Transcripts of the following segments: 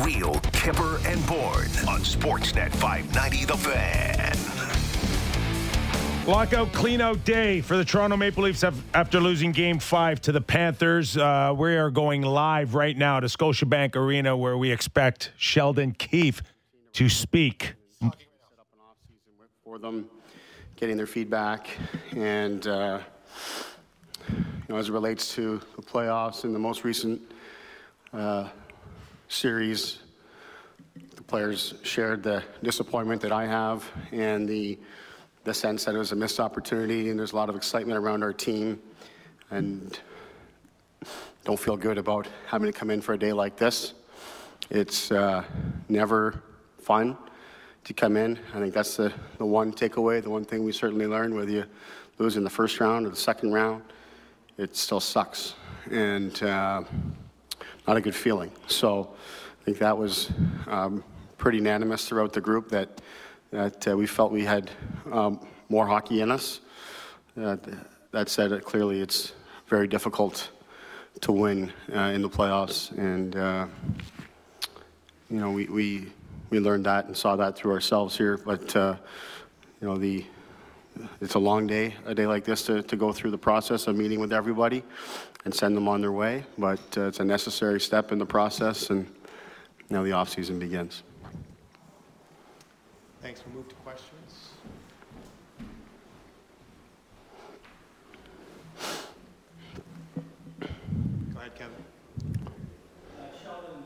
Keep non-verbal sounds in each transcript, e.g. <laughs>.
Real, Kipper, and Bourne on Sportsnet 590 The Fan. Lockout cleanout day for the Toronto Maple Leafs after losing game five to the Panthers. Uh, we are going live right now to Scotiabank Arena where we expect Sheldon Keefe to speak. For them, getting their feedback, and uh, you know, as it relates to the playoffs in the most recent uh, series, the players shared the disappointment that I have and the the sense that it was a missed opportunity, and there's a lot of excitement around our team, and don't feel good about having to come in for a day like this. It's uh, never fun to come in. I think that's the, the one takeaway, the one thing we certainly learned, whether you lose in the first round or the second round, it still sucks. And uh, not a good feeling. So I think that was um, pretty unanimous throughout the group that that uh, we felt we had um, more hockey in us. Uh, that said, uh, clearly it's very difficult to win uh, in the playoffs, and uh, you know we, we we learned that and saw that through ourselves here. But uh, you know the it's a long day, a day like this, to, to go through the process of meeting with everybody and send them on their way. But uh, it's a necessary step in the process, and now the off season begins. Thanks. We'll move to questions. Go ahead, Kevin. Uh, Sheldon,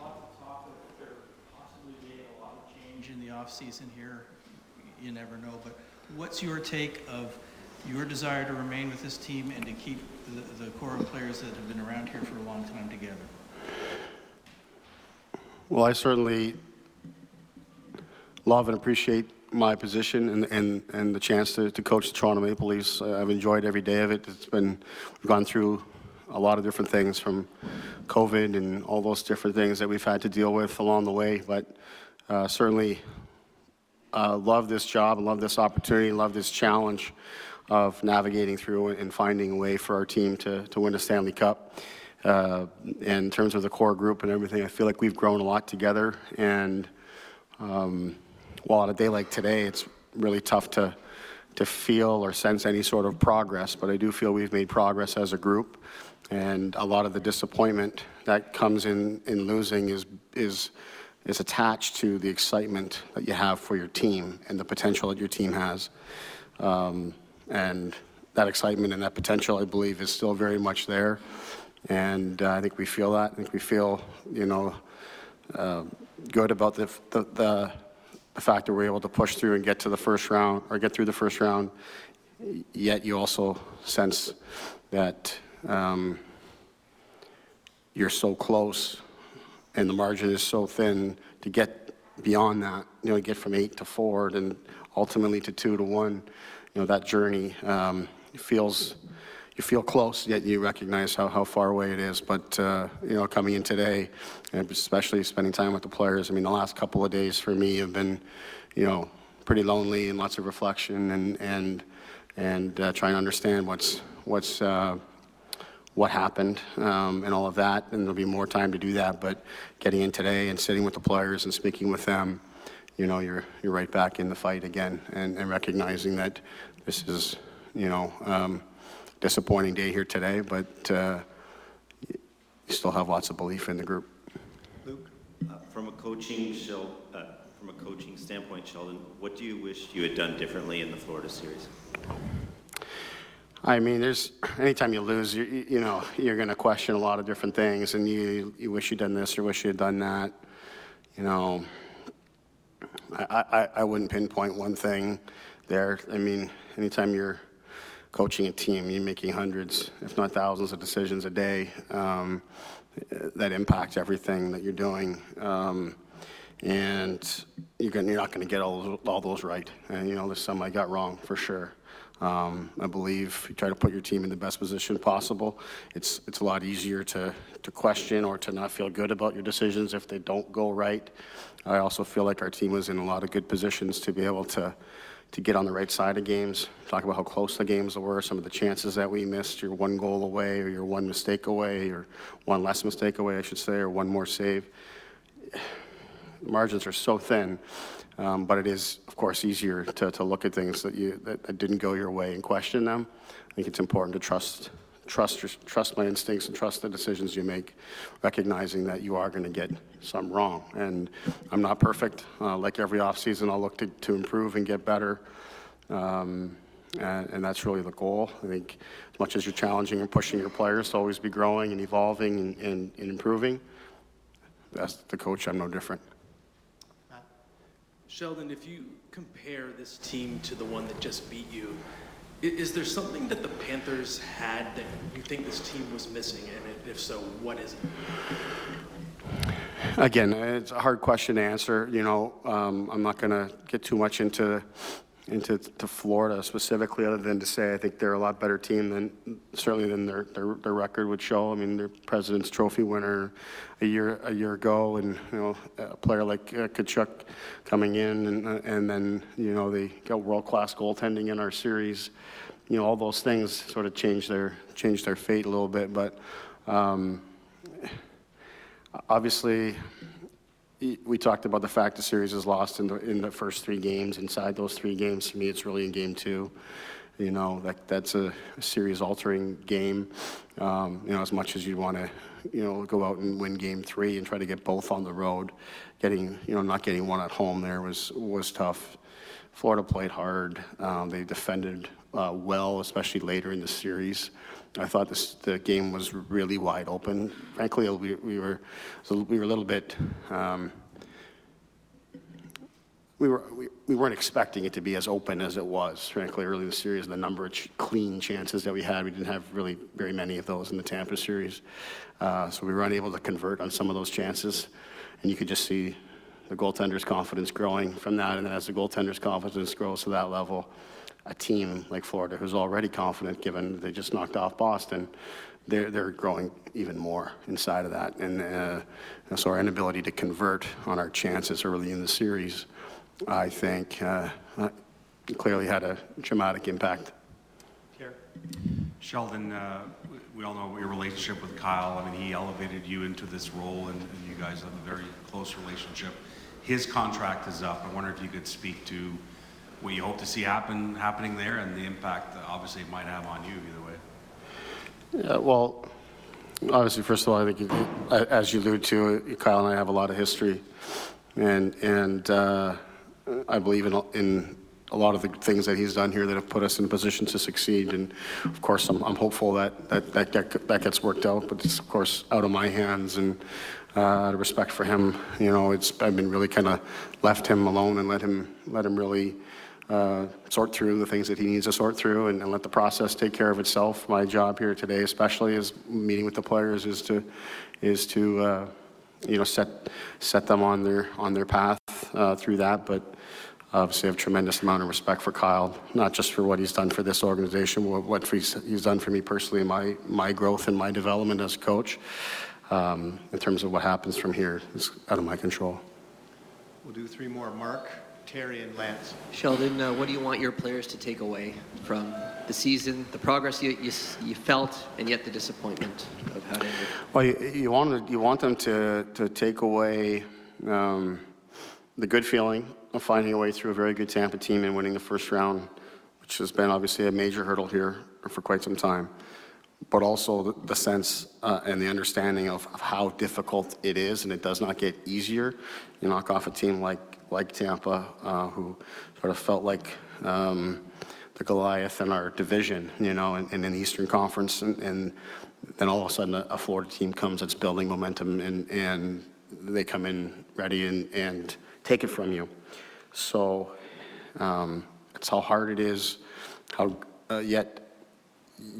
lots of talk of there possibly being a lot of change in the offseason here. You never know, but what's your take of your desire to remain with this team and to keep the, core of players that have been around here for a long time together? Well, I certainly love and appreciate my position and, and, and the chance to, to coach the Toronto Maple Leafs. I've enjoyed every day of it. It's been, we've gone through a lot of different things from COVID and all those different things that we've had to deal with along the way. But uh, certainly uh, love this job love this opportunity, love this challenge of navigating through and finding a way for our team to, to win a Stanley Cup. Uh, in terms of the core group and everything, I feel like we've grown a lot together. And um, well, on a day like today, it's really tough to, to feel or sense any sort of progress, but I do feel we've made progress as a group. And a lot of the disappointment that comes in, in losing is, is, is attached to the excitement that you have for your team and the potential that your team has. Um, and that excitement and that potential, I believe, is still very much there. And uh, I think we feel that. I think we feel, you know, uh, good about the, the, the the fact that we're able to push through and get to the first round or get through the first round. Yet you also sense that um, you're so close and the margin is so thin to get beyond that, you know, get from eight to four and ultimately to two to one, you know, that journey um, feels you feel close, yet you recognize how, how far away it is. But, uh, you know, coming in today, and especially spending time with the players, I mean, the last couple of days for me have been, you know, pretty lonely and lots of reflection and, and, and uh, trying to understand what's, what's, uh, what happened um, and all of that. And there'll be more time to do that. But getting in today and sitting with the players and speaking with them, you know, you're, you're right back in the fight again and, and recognizing that this is, you know, um, disappointing day here today, but uh, you still have lots of belief in the group. Luke, uh, from a coaching uh, from a coaching standpoint, Sheldon, what do you wish you had done differently in the Florida series? I mean, there's anytime you lose, you, you know, you're going to question a lot of different things, and you you wish you'd done this or wish you'd done that. You know, I, I, I wouldn't pinpoint one thing there. I mean, anytime you're coaching a team, you're making hundreds, if not thousands, of decisions a day um, that impact everything that you're doing. Um, and you're, gonna, you're not going to get all, all those right. And, you know, there's some I got wrong for sure. Um, I believe you try to put your team in the best position possible. It's, it's a lot easier to, to question or to not feel good about your decisions if they don't go right. I also feel like our team was in a lot of good positions to be able to to get on the right side of games. Talk about how close the games were, some of the chances that we missed. You're one goal away, or you're one mistake away, or one less mistake away, I should say, or one more save. margins are so thin, um, but it is, of course, easier to, to look at things that you that, that didn't go your way and question them. I think it's important to trust trust trust my instincts and trust the decisions you make, recognizing that you are going to get some wrong. And I'm not perfect. Uh, like every offseason, I'll look to, to improve and get better. Um, and, and that's really the goal. I think as much as you're challenging and pushing your players to always be growing and evolving and, and, and improving, as the coach, I'm no different. Sheldon, if you compare this team to the one that just beat you, is there something that the Panthers had that you think this team was missing? And if so, what is it? Again, it's a hard question to answer. You know, um, I'm not going to get too much into into to Florida specifically, other than to say I think they're a lot better team than certainly than their their, their record would show. I mean, they're President's Trophy winner a year a year ago, and you know, a player like uh, Tkachuk coming in, and uh, and then you know they got world class goaltending in our series. You know, all those things sort of change their change their fate a little bit, but. Um, Obviously, we talked about the fact the series is lost in the, in the first three games. Inside those three games, to me, it's really in game two. You know, that, that's a series-altering game. Um, you know, as much as you want to, you know, go out and win game three and try to get both on the road, getting, you know, not getting one at home there was, was tough. Florida played hard. Um, they defended uh, well, especially later in the series. I thought this, the game was really wide open. Frankly, we, we were so we were a little bit. Um, we, were, we, we weren't expecting it to be as open as it was, frankly, early in the series. The number of ch- clean chances that we had, we didn't have really very many of those in the Tampa series. Uh, so we were unable to convert on some of those chances. And you could just see the goaltender's confidence growing from that. And then as the goaltender's confidence grows to that level, a team like Florida, who's already confident given they just knocked off Boston, they're, they're growing even more inside of that. And uh, so our inability to convert on our chances early in the series, I think, uh, uh, clearly had a dramatic impact. Here. Sheldon, uh, we- we all know your relationship with Kyle. I mean, he elevated you into this role, and and you guys have a very close relationship. His contract is up. I wonder if you could speak to what you hope to see happen, happening there, and the impact that obviously it might have on you either way. Yeah, well, obviously, first of all, I think, you- as you allude to, Kyle and I have a lot of history, and and uh, I believe in in a lot of the things that he's done here that have put us in a position to succeed. And of course, I'm, I'm hopeful that that that, that gets worked out, but it's of course out of my hands. And uh, respect for him, you know, it's I've been really kind of left him alone and let him let him really uh, sort through the things that he needs to sort through and, and let the process take care of itself. My job here today, especially, is meeting with the players, is to is to uh, you know set set them on their on their path uh, through that. But obviously, I have a tremendous amount of respect for Kyle, not just for what he's done for this organization, but what he's, he's done for me personally, my my growth and my development as a coach. Um, in terms of what happens from here, is out of my control. We'll do three more. Mark, Terry, and Lance. Sheldon, uh, what do you want your players to take away from the season, the progress you, you, you felt, and yet the disappointment of how it ended? Well, you, you want you want them to to take away um, the good feeling of finding a way through a very good Tampa team and winning the first round, which has been obviously a major hurdle here for quite some time. But also the, the sense uh, and the understanding of, of how difficult it is, and it does not get easier. You knock off a team like like Tampa, uh, who sort of felt like. Um, the Goliath in our division, you know, in, in the Eastern Conference, and, and then all of a sudden a, Florida team comes that's building momentum, and, and they come in ready and, and take it from you. So um, it's how hard it is, how uh, yet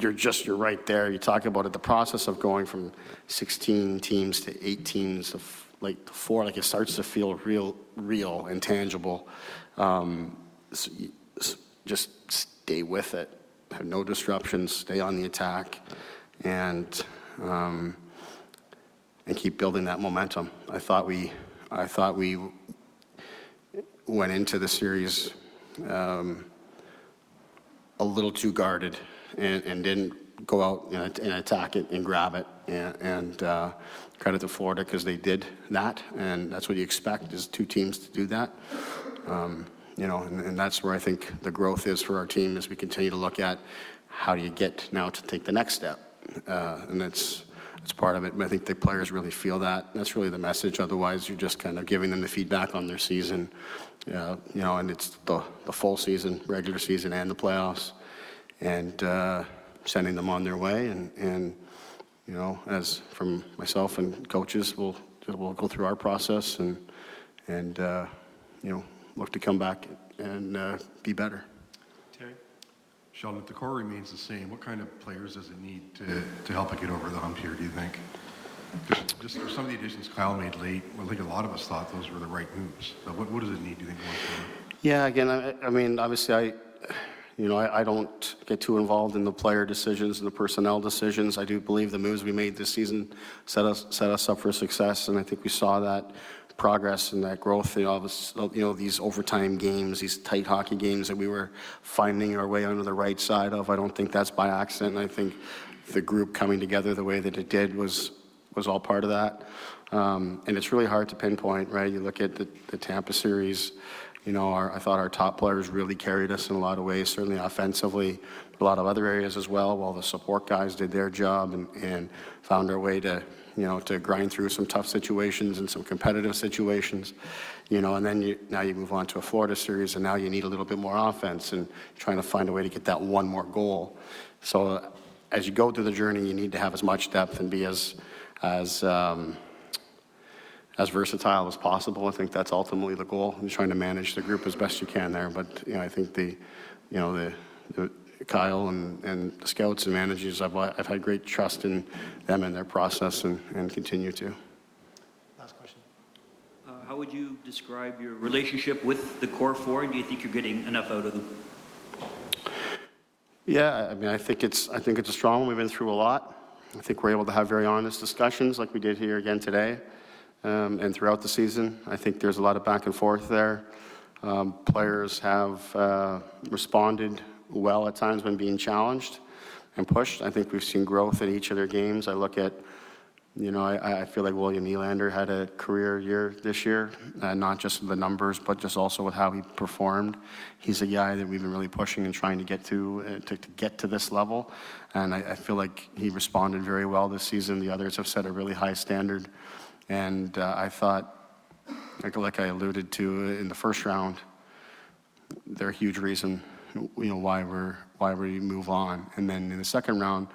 you're just you're right there. You talk about it, the process of going from 16 teams to eight teams of like four, like it starts to feel real, real and tangible. Um, so you- s- just stay with it. Have no disruptions. Stay on the attack, and um, and keep building that momentum. I thought we, I thought we went into the series um, a little too guarded and, and didn't go out and, and attack it and grab it. And, and uh, credit to Florida because they did that, and that's what you expect is two teams to do that. Um, you know, and, and that's where I think the growth is for our team as we continue to look at how do you get now to take the next step, uh, and that's that's part of it. I think the players really feel that. That's really the message. Otherwise, you're just kind of giving them the feedback on their season, uh, you know, and it's the the full season, regular season, and the playoffs, and uh, sending them on their way. And and you know, as from myself and coaches, we'll we'll go through our process and and uh, you know look to come back and uh, be better. Terry? Sheldon, if the core remains the same, what kind of players does it need to, to help it get over the hump here, do you think? Just, just for some of the additions Kyle made late, well, I think a lot of us thought those were the right moves. But what, what does it need, do you think, going forward? Yeah, again, I, I mean, obviously, I, you know, I, I don't get too involved in the player decisions and the personnel decisions. I do believe the moves we made this season set us set us up for success, and I think we saw that progress and that growth. You know, this, you know, these overtime games, these tight hockey games that we were finding our way onto the right side of. I don't think that's by accident. I think the group coming together the way that it did was was all part of that. Um, and it's really hard to pinpoint, right? You look at the, the Tampa series. You know, our, I thought our top players really carried us in a lot of ways, certainly offensively, a lot of other areas as well, while the support guys did their job and, and found our way to, you know, to grind through some tough situations and some competitive situations, you know, and then you, now you move on to a Florida series and now you need a little bit more offense and trying to find a way to get that one more goal. So as you go through the journey, you need to have as much depth and be as, as, um, as versatile as possible. I think that's ultimately the goal. You're trying to manage the group as best you can there. But you know, I think the, you know, the, the Kyle and, and the scouts and managers, I've, I've had great trust in them and their process and, and continue to. Last question. Uh, how would you describe your relationship with the core four? And Do you think you're getting enough out of them? Yeah, I mean, I think it's, I think it's a strong one. We've been through a lot. I think we're able to have very honest discussions like we did here again today um, and throughout the season. I think there's a lot of back and forth there. Um, players have uh, responded well at times when being challenged and pushed. I think we've seen growth in each of their games. I look at, you know, I, I feel like William Nylander had a career year this year, uh, not just the numbers, but just also with how he performed. He's a guy that we've been really pushing and trying to get to uh, to, to, get to this level, and I, I feel like he responded very well this season. The others have set a really high standard. And uh, I thought, like, like I alluded to in the first round, they're a huge reason, you know, why we're why we move on. And then in the second round,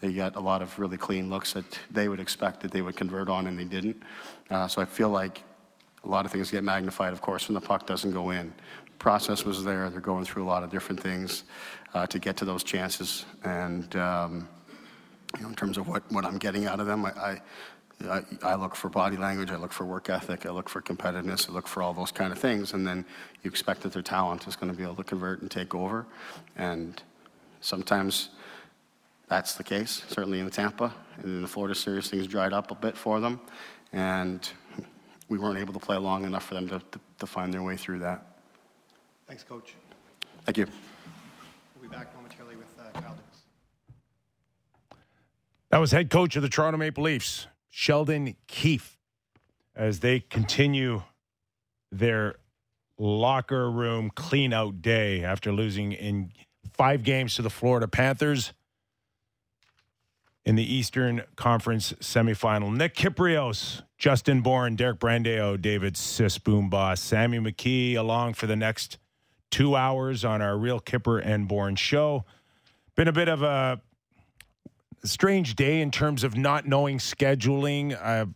they got a lot of really clean looks that they would expect that they would convert on, and they didn't. Uh, so I feel like a lot of things get magnified, of course, when the puck doesn't go in. Process was there. They're going through a lot of different things uh, to get to those chances. And um, you know, in terms of what, what I'm getting out of them, I, I I, I, look for body language, I look for work ethic, I look for competitiveness, I look for all those kind of things, and then you expect that their talent is going to be able to convert and take over. And sometimes that's the case, certainly in the Tampa. And in the Florida series, things dried up a bit for them, and we weren't able to play long enough for them to, to, to find their way through that. Thanks, Coach. Thank you. We'll be back momentarily with uh, Kyle Dubas. That was head coach of the Toronto Maple Leafs. Sheldon Keefe as they continue their locker room cleanout day after losing in five games to the Florida Panthers in the Eastern Conference semifinal. Nick Kypreos, Justin Bourne, Derek Brandeo, David Sisboomba, Sammy McKee along for the next two hours on our Real Kipper and Bourne show. Been a bit of a strange day in terms of not knowing scheduling. Uh,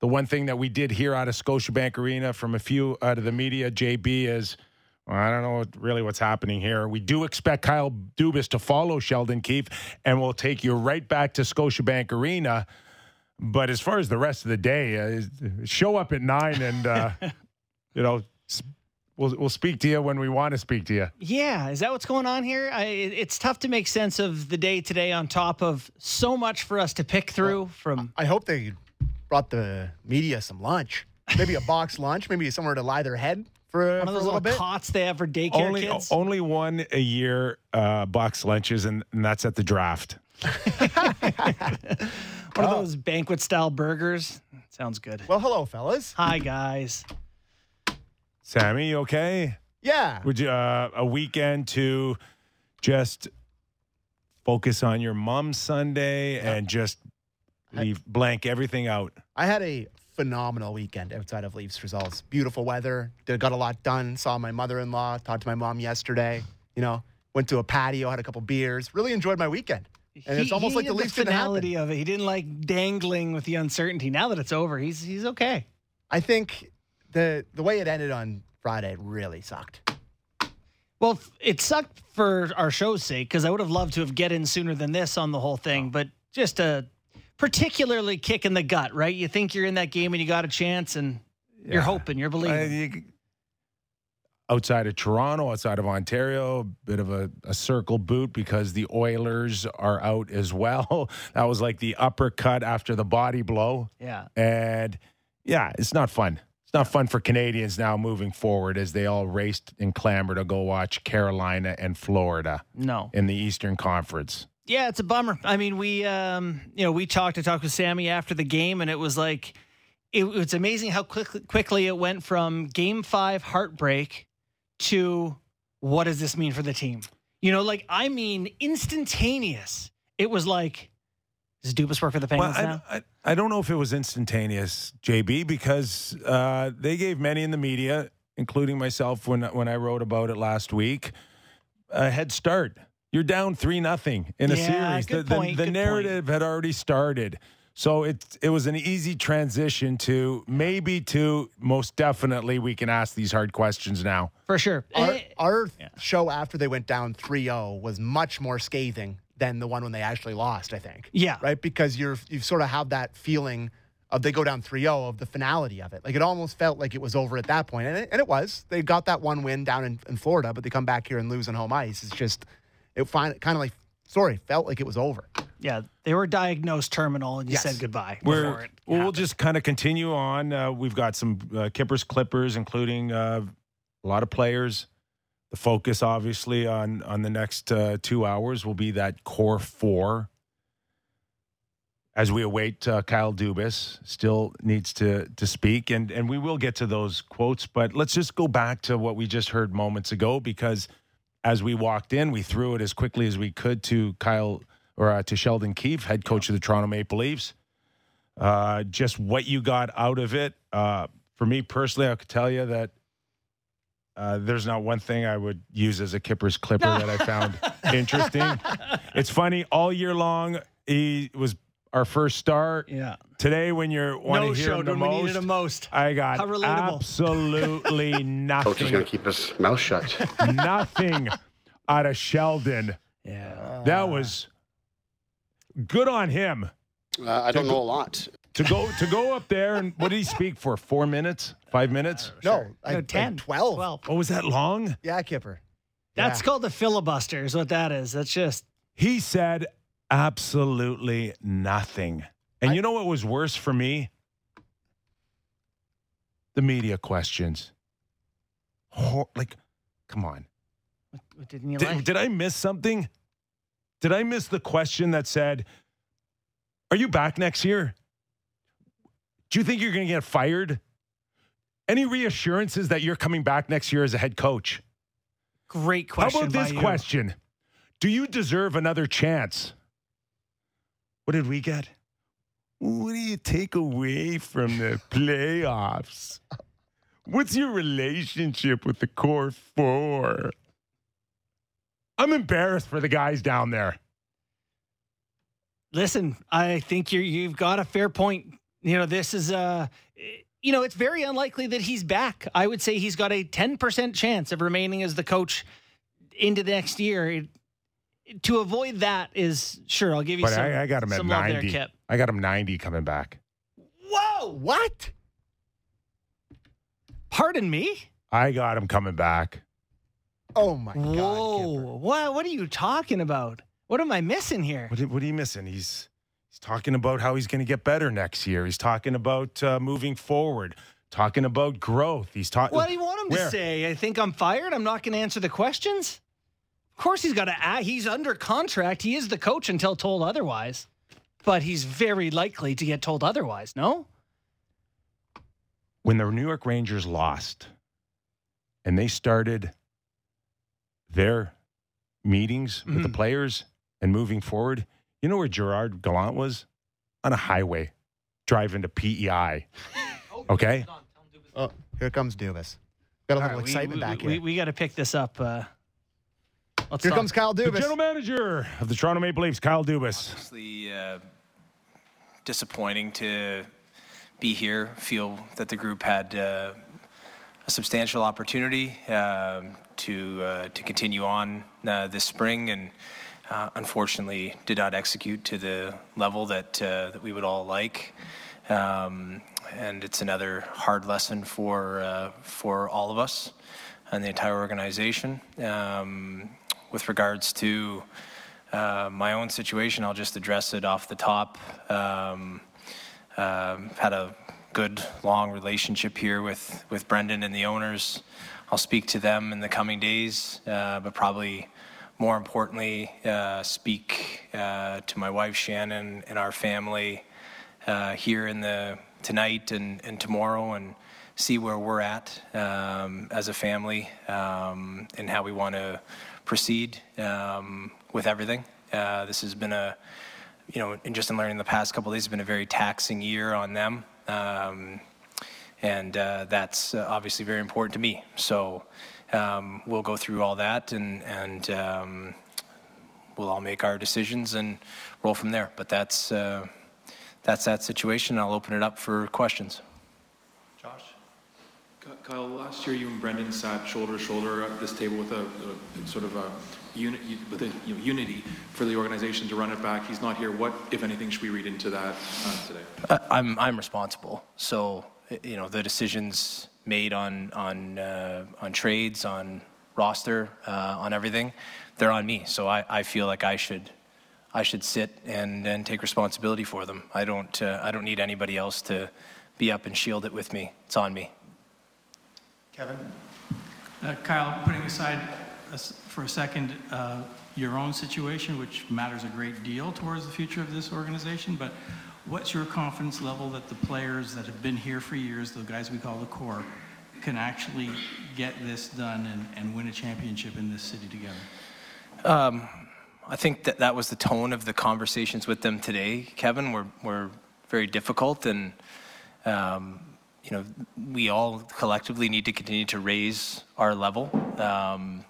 the one thing that we did hear out of Scotiabank Arena from a few out of the media, JB, is well, I don't know really what's happening here. We do expect Kyle Dubas to follow Sheldon Keefe, and we'll take you right back to Scotiabank Arena. But as far as the rest of the day, uh, show up at nine and, uh, <laughs> you know, We'll, we'll speak to you when we want to speak to you. Yeah, is that what's going on here? I, it's tough to make sense of the day today on top of so much for us to pick through. From I hope they brought the media some lunch, maybe a <laughs> box lunch, maybe somewhere to lie their head for, one of those little little cots they have for daycare Only kids. only one a year uh, box lunches, and, and that's at the draft. <laughs> <laughs> One of those banquet style burgers. Sounds good. Well, hello, fellas. Hi, guys. Sammy, you okay? Yeah. Would you uh, a weekend to just focus on your mom's Sunday and just leave blank everything out? I had a phenomenal weekend outside of Leafs results. Beautiful weather. Did, got a lot done. Saw my mother-in-law. Talked to my mom yesterday. You know, went to a patio, had a couple beers. Really enjoyed my weekend. And it's almost like the needed Leafs didn't finality of it. He didn't like dangling with the uncertainty. Now that it's over, he's he's okay. I think the the way it ended on Friday really sucked. Well, it sucked for our show's sake because I would have loved to have get in sooner than this on the whole thing, but just a particularly kick in the gut, right? You think you're in that game and you got a chance, and you're hoping, you're Uh, believing. you- outside of Toronto, outside of Ontario, a bit of a, a circle boot because the Oilers are out as well. <laughs> That was like the uppercut after the body blow. yeah. And yeah, it's not fun. It's not fun for Canadians now moving forward as they all raced and clamor to go watch Carolina and Florida No. in the Eastern Conference. Yeah, it's a bummer. I mean, we, um, you know, we talked. to talked with Sammy after the game, and it was like, it, it's amazing how quickly, quickly it went from Game Five heartbreak to what does this mean for the team? You know, like I mean, instantaneous. It was like, does Dubas work for the Penguins Well, now? I, I, I don't know if it was instantaneous, JB, because uh, they gave many in the media, including myself when when I wrote about it last week, a head start. You're down three nothing in a Yeah, series. good the, the- point, the good narrative had already started. So it it was an easy transition to maybe to most definitely we can ask these hard questions now. for sure. Our, Eh, our show after they went down 3-0 was much more scathing than the one when they actually lost, I think. Yeah. Right? Because you're you've sort of have that feeling of they go down 3-0 of the finality of it. Like it almost felt like it was over at that point. And it, and it was. They got that one win down in, in Florida, but they come back here and lose on home ice. It's just it find kind of like sorry, felt like it was over. yeah, they were diagnosed terminal, and you Yes. said goodbye. We're, before it well, we'll happened. just kind of continue on. Uh, we've got some uh, Kippers Clippers, including uh, a lot of players. The focus, obviously, on on the next uh, two hours will be that core four. As we await uh, Kyle Dubas, still needs to to speak, and and we will get to those quotes. But let's just go back to what we just heard moments ago, because as we walked in, we threw it as quickly as we could to Kyle or uh, to Sheldon Keefe, head coach of the Toronto Maple Leafs uh, just what you got out of it. Uh, for me personally, I could tell you that uh, there's not one thing I would use as a Kippers Clipper that I found <laughs> interesting. It's funny all year long. He was our first star. yeah. Today, when you're want No to hear him the showed when we needed most, him most. I got How relatable. absolutely <laughs> nothing. Coach is going to keep his mouth shut. nothing out of Sheldon. Yeah. That was good on him. Uh, I don't know a lot. To go to go up there and what did he speak for? Four minutes? Five minutes? No, like, No, like 10, 12. 12. Oh, was that long? Yeah, Kipper. That's Yeah. called the filibuster, is what that is. That's just He said absolutely nothing. And you know what was worse for me? The media questions. Hor- like, come on. what didn't you Did, like? did I miss something? Did I miss the question that said, Are you back next year? Do you think you're going to get fired? Any reassurances that you're coming back next year as a head coach? Great question. How about this question? Do you deserve another chance? What did we get? What do you take away from the <laughs> playoffs? What's your relationship with the core four? I'm embarrassed for the guys down there. Listen, I think you're you've got a fair point. You know, this is uh you know, it's very unlikely that he's back. I would say he's got a 10% chance of remaining as the coach into the next year. It- to avoid that is sure, I'll give you But some I, I got him at some love there, 90. Kip. I got him 90 coming back. Whoa! What? Pardon me? I got him coming back. Oh my God. Whoa. What what are you talking about? What am I missing here? What, what are you missing? He's he's talking about how he's going to get better next year. He's talking about uh, moving forward. Talking about growth. He's talking. What do you want him Where? to say? I think I'm fired. I'm not going to answer the questions. Of course, he's got to. He's under contract. He is the coach until told otherwise. But he's very likely to get told otherwise, no? When the New York Rangers lost and they started their meetings with the Mhm. players and moving forward, you know where Gerard Gallant was? On a highway driving to PEI. <laughs> Okay? Oh, here comes Dubas. Got a little All right, we- excitement we, back we, here. We, got to pick this up. Uh, let's here talk- comes Kyle The general manager of the Toronto Maple Leafs, Kyle Dubas. obviously uh, disappointing to be here. Feel that the group had uh, a substantial opportunity um, to uh, to continue on uh, this spring, and uh, unfortunately did not execute to the level that uh, that we would all like. Um, and it's another hard lesson for uh, for all of us and the entire organization. Um, with regards to uh, my own situation, I'll just address it off the top. Um, um, had a good, long relationship here with, with Brendan and the owners. I'll speak to them in the coming days, uh, but probably more importantly, uh, speak uh, to my wife Shannon and our family uh, here in the tonight and, and tomorrow, and see where we're at um, as a family um, and how we want to proceed um, with everything. Uh, this has been a, you know, and just in learning the past couple days, has been a very taxing year on them. Um, and uh, that's obviously very important to me. So um, we'll go through all that and, and um, we'll all make our decisions and roll from there. But that's, uh, that's that situation. I'll open it up for questions. Josh? Kyle, last year you and Brendan sat shoulder to shoulder at this table with a, a sort of a unit, with a you know, unity for the organization to run it back. He's not here. What, if anything, should we read into that uh, today? Uh, I'm I'm responsible. So you know the decisions made on on uh, on trades, on roster, uh, on everything, they're on me. So I, I feel like I should I should sit and, and take responsibility for them. I don't uh, I don't need anybody else to be up and shield it with me. It's on me. Kevin? Uh, Kyle, putting aside for a second uh, your own situation, which matters a great deal towards the future of this organization, but what's your confidence level that the players that have been here for years, the guys we call the core, can actually get this done and, and win a championship in this city together? Um, I think that that was the tone of the conversations with them today, Kevin. Were were very difficult, and um, you know we all collectively need to continue to raise our level, um,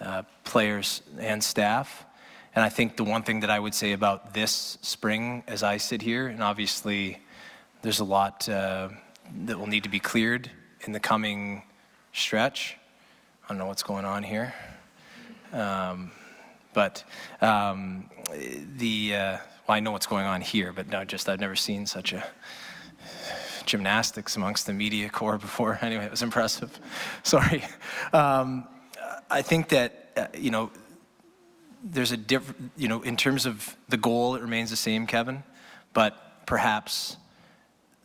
uh, players and staff. And I think the one thing that I would say about this spring, as I sit here, and obviously there's a lot uh, that will need to be cleared in the coming stretch. I don't know what's going on here. Um, but um, the uh, well, I know what's going on here, but no, just I've never seen such a gymnastics amongst the media corps before. <laughs> Anyway, it was impressive. <laughs> Sorry. Um, I think that uh, you know there's a different you know in terms of the goal, it remains the same, Kevin, but perhaps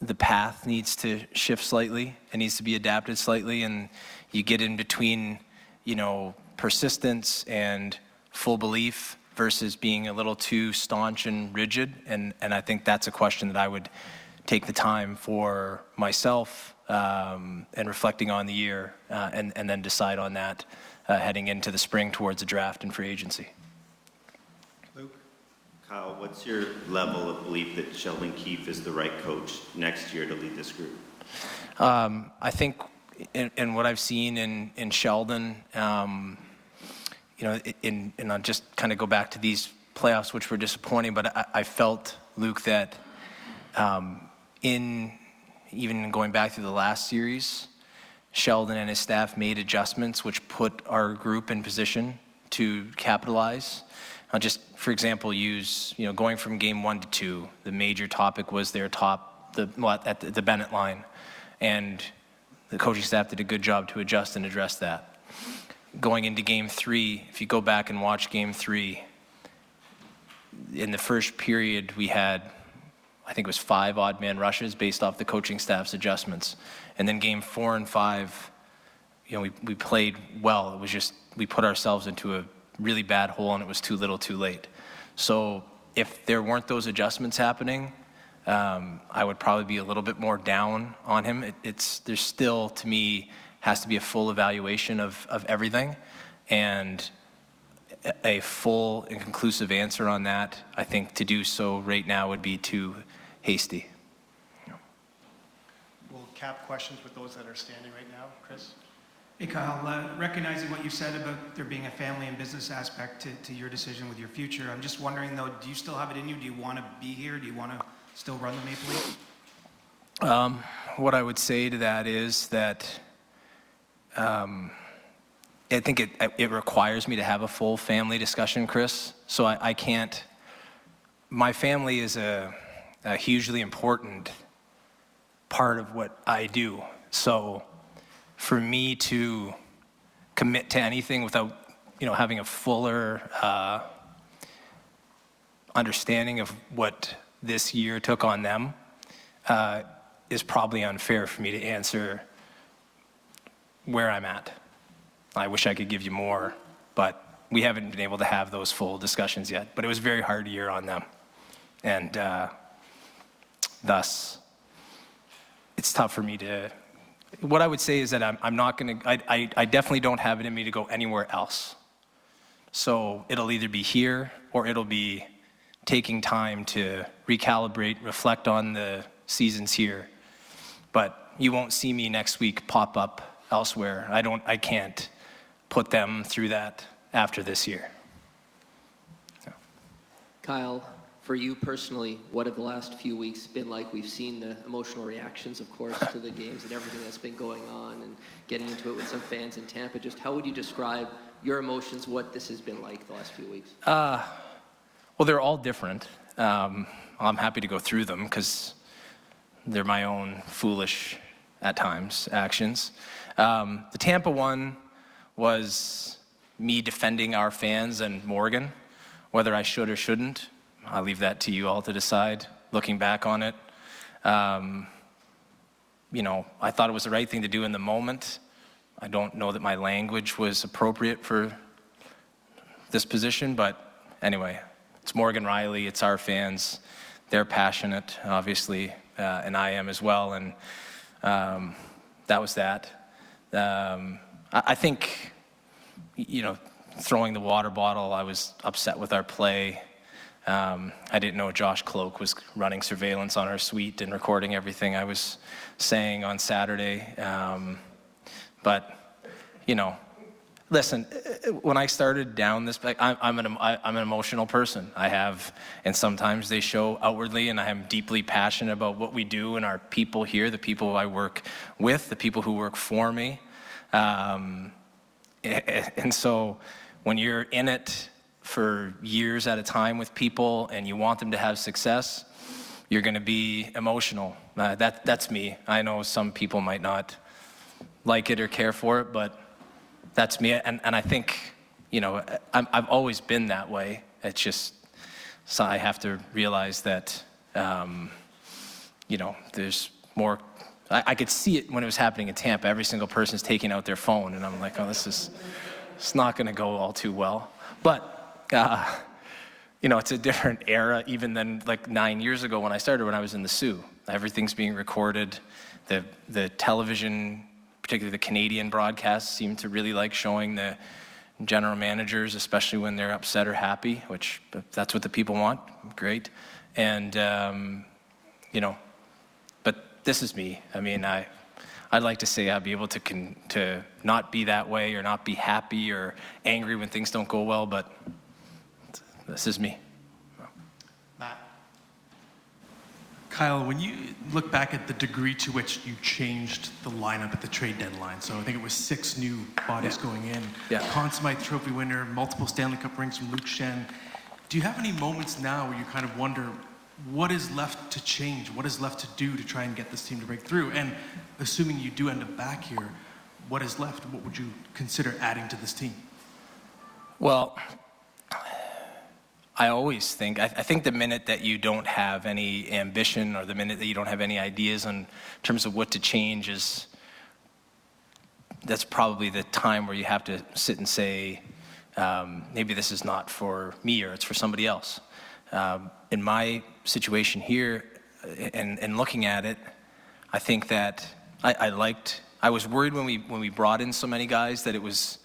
the path needs to shift slightly. It needs to be adapted slightly, and you get in between you know persistence and full belief versus being a little too staunch and rigid. And, and I think that's a question that I would take the time for myself um, and reflecting on the year uh, and, and then decide on that uh, heading into the spring towards the draft and free agency. Kyle, what's your level of belief that Sheldon Keefe is the right coach next year to lead this group? Um, I think in, what I've seen in, in Sheldon, um, you know, in, and I'll just kind of go back to these playoffs, which were disappointing, but I, I felt, Luke, that um, in even going back to the last series, Sheldon and his staff made adjustments which put our group in position to capitalize. I'll just, for example, use, you know, going from game one to two, the major topic was their top, the, well, at the, the Bennett line. And the coaching staff did a good job to adjust and address that. Going into game three, if you go back and watch game three, in the first period, we had, I think it was five odd man rushes based off the coaching staff's adjustments. And then game four and five, you know, we, we played well. It was just, we put ourselves into a really bad hole and it was too little too late. So if there weren't those adjustments happening, um, I would probably be a little bit more down on him. It, it's there's still to me has to be a full evaluation of of everything, and a full and conclusive answer on that. I think to do so right now would be too hasty. We'll cap questions with those that are standing right now. Chris? Hey, Kyle, uh, recognizing what you said about there being a family and business aspect to, to your decision with your future, I'm just wondering though, do you still have it in you? Do you want to be here? Do you want to still run the Maple Leafs? Um, what I would say to that is that um, I think it, it requires me to have a full family discussion, Chris. So I, I can't. My family is a, a hugely important part of what I do. So for me to commit to anything without, you know, having a fuller uh, understanding of what this year took on them uh, is probably unfair for me to answer where I'm at. I wish I could give you more, but we haven't been able to have those full discussions yet. But it was a very hard year on them. And uh, thus, it's tough for me to. What I would say is that I'm, I'm not going to, I, I definitely don't have it in me to go anywhere else. So it'll either be here or it'll be taking time to recalibrate, reflect on the seasons here. But you won't see me next week pop up elsewhere. I don't, I can't put them through that after this year. So. Kyle, for you personally, what have the last few weeks been like? We've seen the emotional reactions, of course, to the games and everything that's been going on and getting into it with some fans in Tampa. Just how would you describe your emotions, what this has been like the last few weeks? Uh, well, they're all different. Um, I'm happy to go through them because they're my own foolish, at times, actions. Um, the Tampa one, was me defending our fans and Morgan. Whether I should or shouldn't, I'll leave that to you all to decide. Looking back on it, um, you know, I thought it was the right thing to do in the moment. I don't know that my language was appropriate for this position, but anyway, it's Morgan Rielly, it's our fans. They're passionate, obviously, uh, and I am as well, and um, that was that. Um, I think, you know, throwing the water bottle, I was upset with our play. Um, I didn't know Josh Kloke was running surveillance on our suite and recording everything I was saying on Saturday. Um, but, you know, listen, when I started down this, I'm, I'm, an, I'm an emotional person. I have, and sometimes they show outwardly, and I am deeply passionate about what we do and our people here, the people I work with, the people who work for me. Um, and so when you're in it for years at a time with people and you want them to have success, you're going to be emotional. Uh, that, that's me. I know some people might not like it or care for it, but that's me. And, and I think, you know, i have always been that way. It's just, so I have to realize that, um, you know, there's more I, I, could see it when it was happening in Tampa. Every single person's taking out their phone, and I'm like, oh, this is it's not going to go all too well. But uh, you know, it's a different era even than like nine years ago when I started when I was in the Soo. Everything's being recorded. The the television, particularly the Canadian broadcasts, seem to really like showing the general managers, especially when they're upset or happy, which that's what the people want. Great, and um, you know, but this is me. I mean, I, I'd like to say I'd be able to, con- to not be that way or not be happy or angry when things don't go well, but this is me. Matt. Kyle, when you look back at the degree to which you changed the lineup at the trade deadline, so I think it was six new bodies yeah. going in, yeah. Conn Smythe Trophy winner, multiple Stanley Cup rings from Luke Schenn. Do you have any moments now where you kind of wonder what is left to change? What is left to do to try and get this team to break through? And assuming you do end up back here, what is left? What would you consider adding to this team? Well, I always think, I, I, think the minute that you don't have any ambition or the minute that you don't have any ideas in terms of what to change is, that's probably the time where you have to sit and say, um, maybe this is not for me or it's for somebody else. Um, in my situation here, and, and looking at it, I think that I, I liked. I was worried when we when we brought in so many guys that it was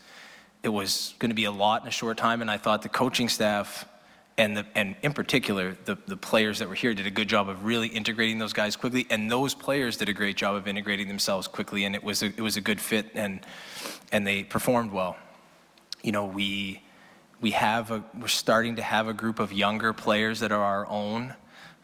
it was going to be a lot in a short time, and I thought the coaching staff and the and in particular the the players that were here did a good job of really integrating those guys quickly, and those players did a great job of integrating themselves quickly, and it was a, it was a good fit, and and they performed well. You know, we we have a we're starting to have a group of younger players that are our own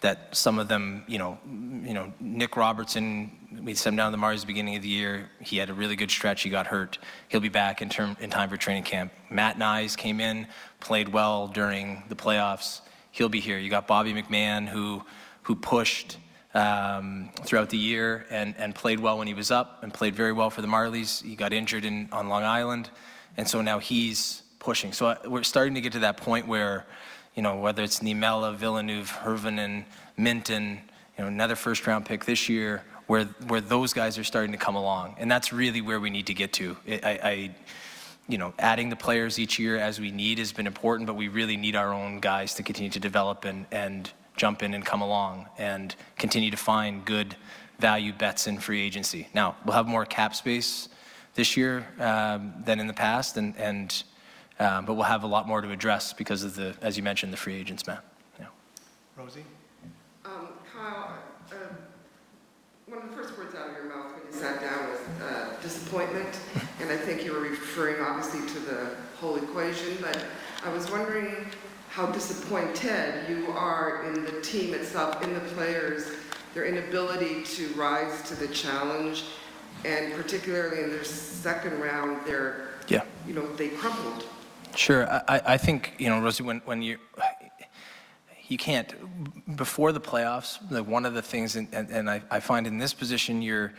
that some of them, you know, you know, Nick Robertson, we sent him down to the at the beginning of the year. He had a really good stretch. He got hurt. He'll be back in term in time for training camp. Matt Knies came in, played well during the playoffs. He'll be here. You got Bobby McMann who who pushed um, throughout the year and, and played well when he was up and played very well for the Marlies. He got injured in, on Long Island, and so now he's pushing. So uh, we're starting to get to that point where you know, whether it's Niemela, Villeneuve, Hirvonen, Minten, you know, another first round pick this year, where, where those guys are starting to come along. And that's really where we need to get to. I, I, you know, adding the players each year as we need has been important, but we really need our own guys to continue to develop and, and jump in and come along and continue to find good value bets in free agency. Now, we'll have more cap space this year um, than in the past, and, and um, but we'll have a lot more to address because of the, as you mentioned, the free agents, man. Yeah. Rosie? Um, Kyle, uh, one of the first words out of your mouth when you sat down was uh, disappointment, and I think you were referring obviously to the whole equation, but I was wondering how disappointed you are in the team itself, in the players, their inability to rise to the challenge, and particularly in their second round, their, yeah. you know, they crumbled. Sure. I, I think, you know, Rosie, when, when you, you can't, before the playoffs, the, one of the things, and, and I, I find in this position, you're,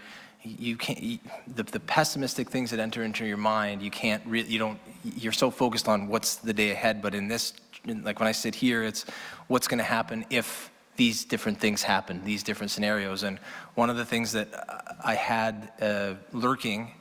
you can't, you, the, the pessimistic things that enter into your mind, you can't really, you don't, you're so focused on what's the day ahead. But in this, like when I sit here, it's what's going to happen if these different things happen, these different scenarios. And one of the things that I had uh, lurking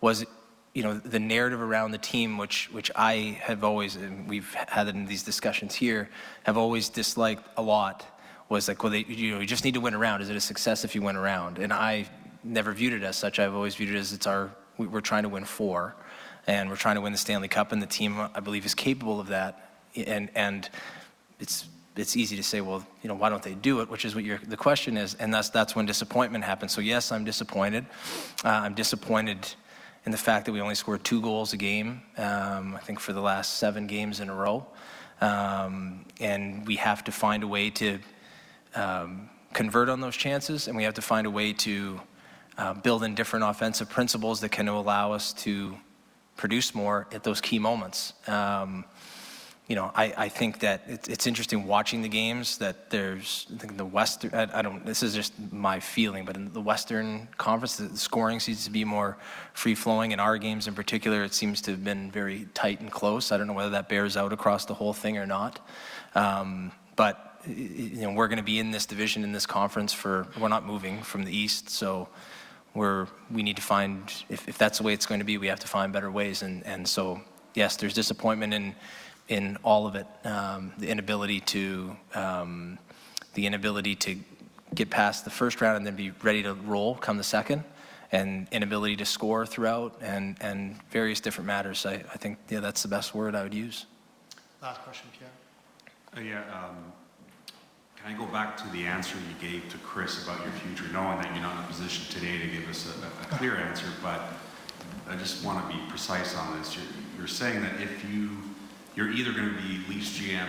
was you know the narrative around the team, which which I have always, and we've had in these discussions here, have always disliked a lot, was like, well, they, you know, you just need to win around. Is it a success if you win around? And I never viewed it as such. I've always viewed it as it's our we're trying to win four, and we're trying to win the Stanley Cup, and the team I believe is capable of that. And and it's it's easy to say, well, you know, why don't they do it? Which is what your the question is, and that's that's when disappointment happens. So yes, I'm disappointed. Uh, I'm disappointed in the fact that we only scored two goals a game, um, I think for the last seven games in a row. Um, and we have to find a way to um, convert on those chances, and we have to find a way to uh, build in different offensive principles that can allow us to produce more at those key moments. Um, you know, I, I think that it, it's interesting watching the games that there's, I think the Western, I, I, don't, this is just my feeling, but in the Western Conference, the scoring seems to be more free flowing. In our games in particular, it seems to have been very tight and close. I don't know whether that bears out across the whole thing or not. Um, but, you know, we're going to be in this division, in this conference for, we're not moving from the East. So, we're, we need to find, if, if that's the way it's going to be, we have to find better ways. And, and so, yes, there's disappointment in, in all of it. Um, the inability to um, the inability to get past the first round and then be ready to roll come the second, and inability to score throughout, and and various different matters. I, I think yeah, that's the best word I would use. Last question, Pierre. Uh, yeah. Um, can I go back to the answer you gave to Chris about your future, knowing that you're not in a position today to give us a, a clear answer, but I just want to be precise on this. You're, you're saying that if you you're either going to be Leafs GM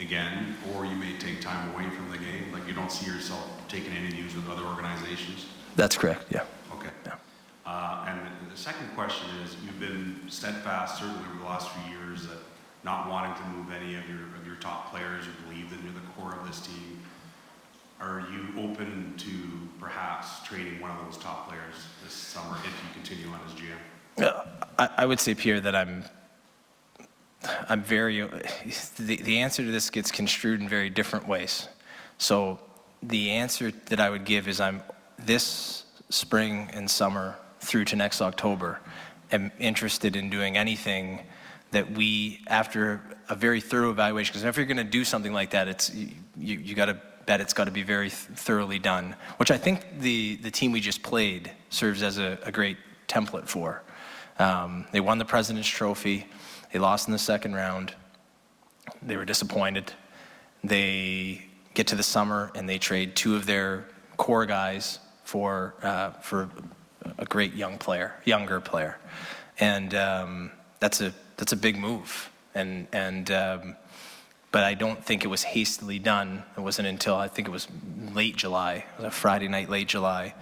again, or you may take time away from the game. Like you don't see yourself taking any news with other organizations. That's correct. Yeah. Okay. Yeah. Uh, and the second question is, you've been steadfast, certainly over the last few years, that not wanting to move any of your of your top players. You believe that you're the core of this team. Are you open to perhaps trading one of those top players this summer if you continue on as GM? Yeah, I, I would say, Pierre, that I'm I'm very, the, the answer to this gets construed in very different ways. So the answer that I would give is I'm this spring and summer through to next October am interested in doing anything that we, after a very thorough evaluation, because if you're going to do something like that, it's you, you, got to bet it's got to be very th- thoroughly done, which I think the, the team we just played serves as a, a great template for. Um, they won the President's Trophy. They lost in the second round. They were disappointed. They get to the summer and they trade two of their core guys for uh, for a great young player, younger player, and um, that's a that's a big move. And and um, but I don't think it was hastily done. It wasn't until I think it was late July, it was a Friday night, late July,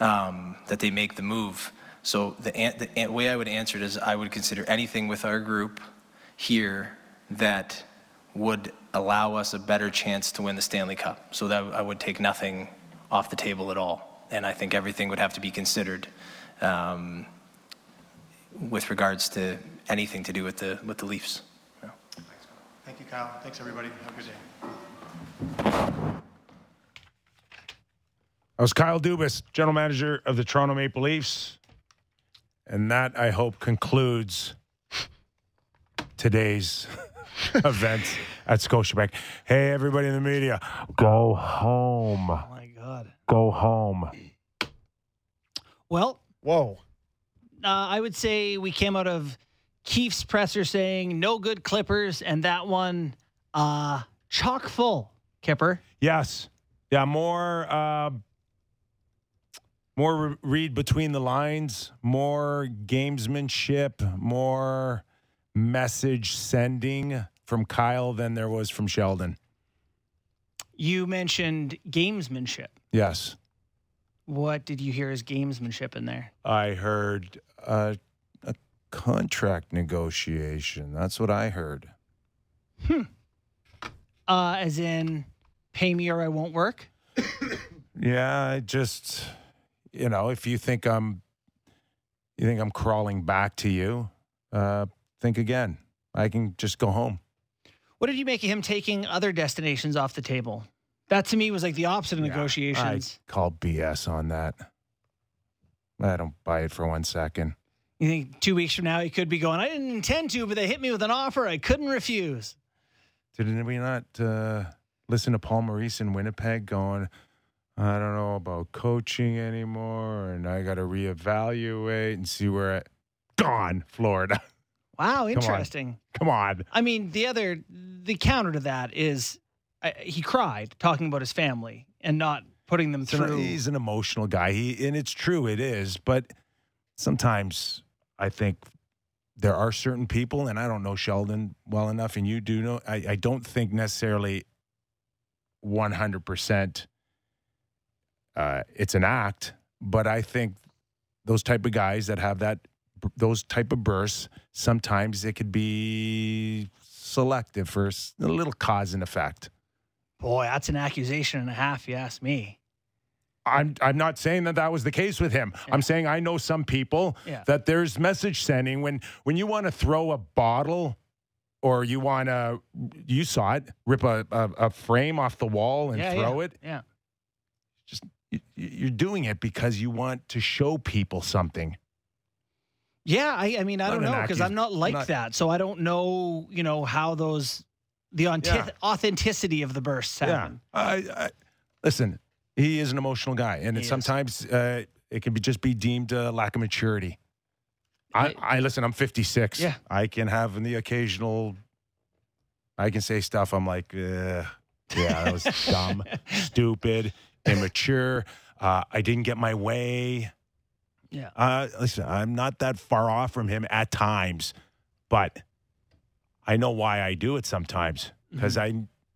um, that they make the move. So the, the way I would answer it is I would consider anything with our group here that would allow us a better chance to win the Stanley Cup. So that I would take nothing off the table at all, and I think everything would have to be considered um, with regards to anything to do with the with the Leafs. Thank you, Kyle. Thanks, everybody. Have a good day. That was Kyle Dubas, general manager of the Toronto Maple Leafs. And that, I hope, concludes today's <laughs> event at Scotiabank. Hey, everybody in the media, go home. Oh, my God. Go home. Well, whoa. Uh, I would say we came out of Keefe's presser saying no good Clippers, and that one uh, chock full. Kipper. Yes. Yeah, more uh, more re- read between the lines, more gamesmanship, more message sending from Kyle than there was from Sheldon. You mentioned gamesmanship. Yes. What did you hear as gamesmanship in there? I heard uh, a contract negotiation. That's what I heard. Uh, as in, pay me or I won't work. <coughs> Yeah, I just you know, if you think I'm you think I'm crawling back to you, uh, think again. I can just go home. What did you make of him taking other destinations off the table? That to me was like the opposite of negotiations. I call BS on that. I don't buy it for one second. You think two weeks from now he could be going, I didn't intend to, but they hit me with an offer I couldn't refuse. Didn't we not uh, listen to Paul Maurice in Winnipeg going, I don't know about coaching anymore, and I got to reevaluate and see where I gone, Florida. <laughs> Wow, Come on. interesting. Come on. I mean, the other, the counter to that is I, he cried talking about his family and not putting them through. he's an emotional guy. He and it's true, it is. But sometimes I think there are certain people, and I don't know Sheldon well enough, and you do know. I, I don't think necessarily one hundred percent. Uh, it's an act, but I think those type of guys that have that those type of bursts sometimes it could be selective for a little cause and effect. Boy, that's an accusation and a half, you ask me. I'm I'm not saying that that was the case with him. I'm saying I know some people Yeah. that there's message sending when when you want to throw a bottle or you want to you saw it rip a, a, a frame off the wall and yeah, throw yeah, it. Yeah. Just you're doing it because you want to show people something. Yeah, I, I mean, I Not don't know because I'm not like not- that, so I don't know, you know, how those the authentic- Yeah. authenticity of the bursts happen. I, I listen. He is an emotional guy, and it sometimes uh, it can be just be deemed a lack of maturity. I, I listen. I'm 56. Yeah. I can have the occasional. I can say stuff. I'm like, yeah, that was <laughs> dumb, stupid, immature. Uh, I didn't get my way. Yeah. Uh, listen, I'm not that far off from him at times, but I know why I do it sometimes because I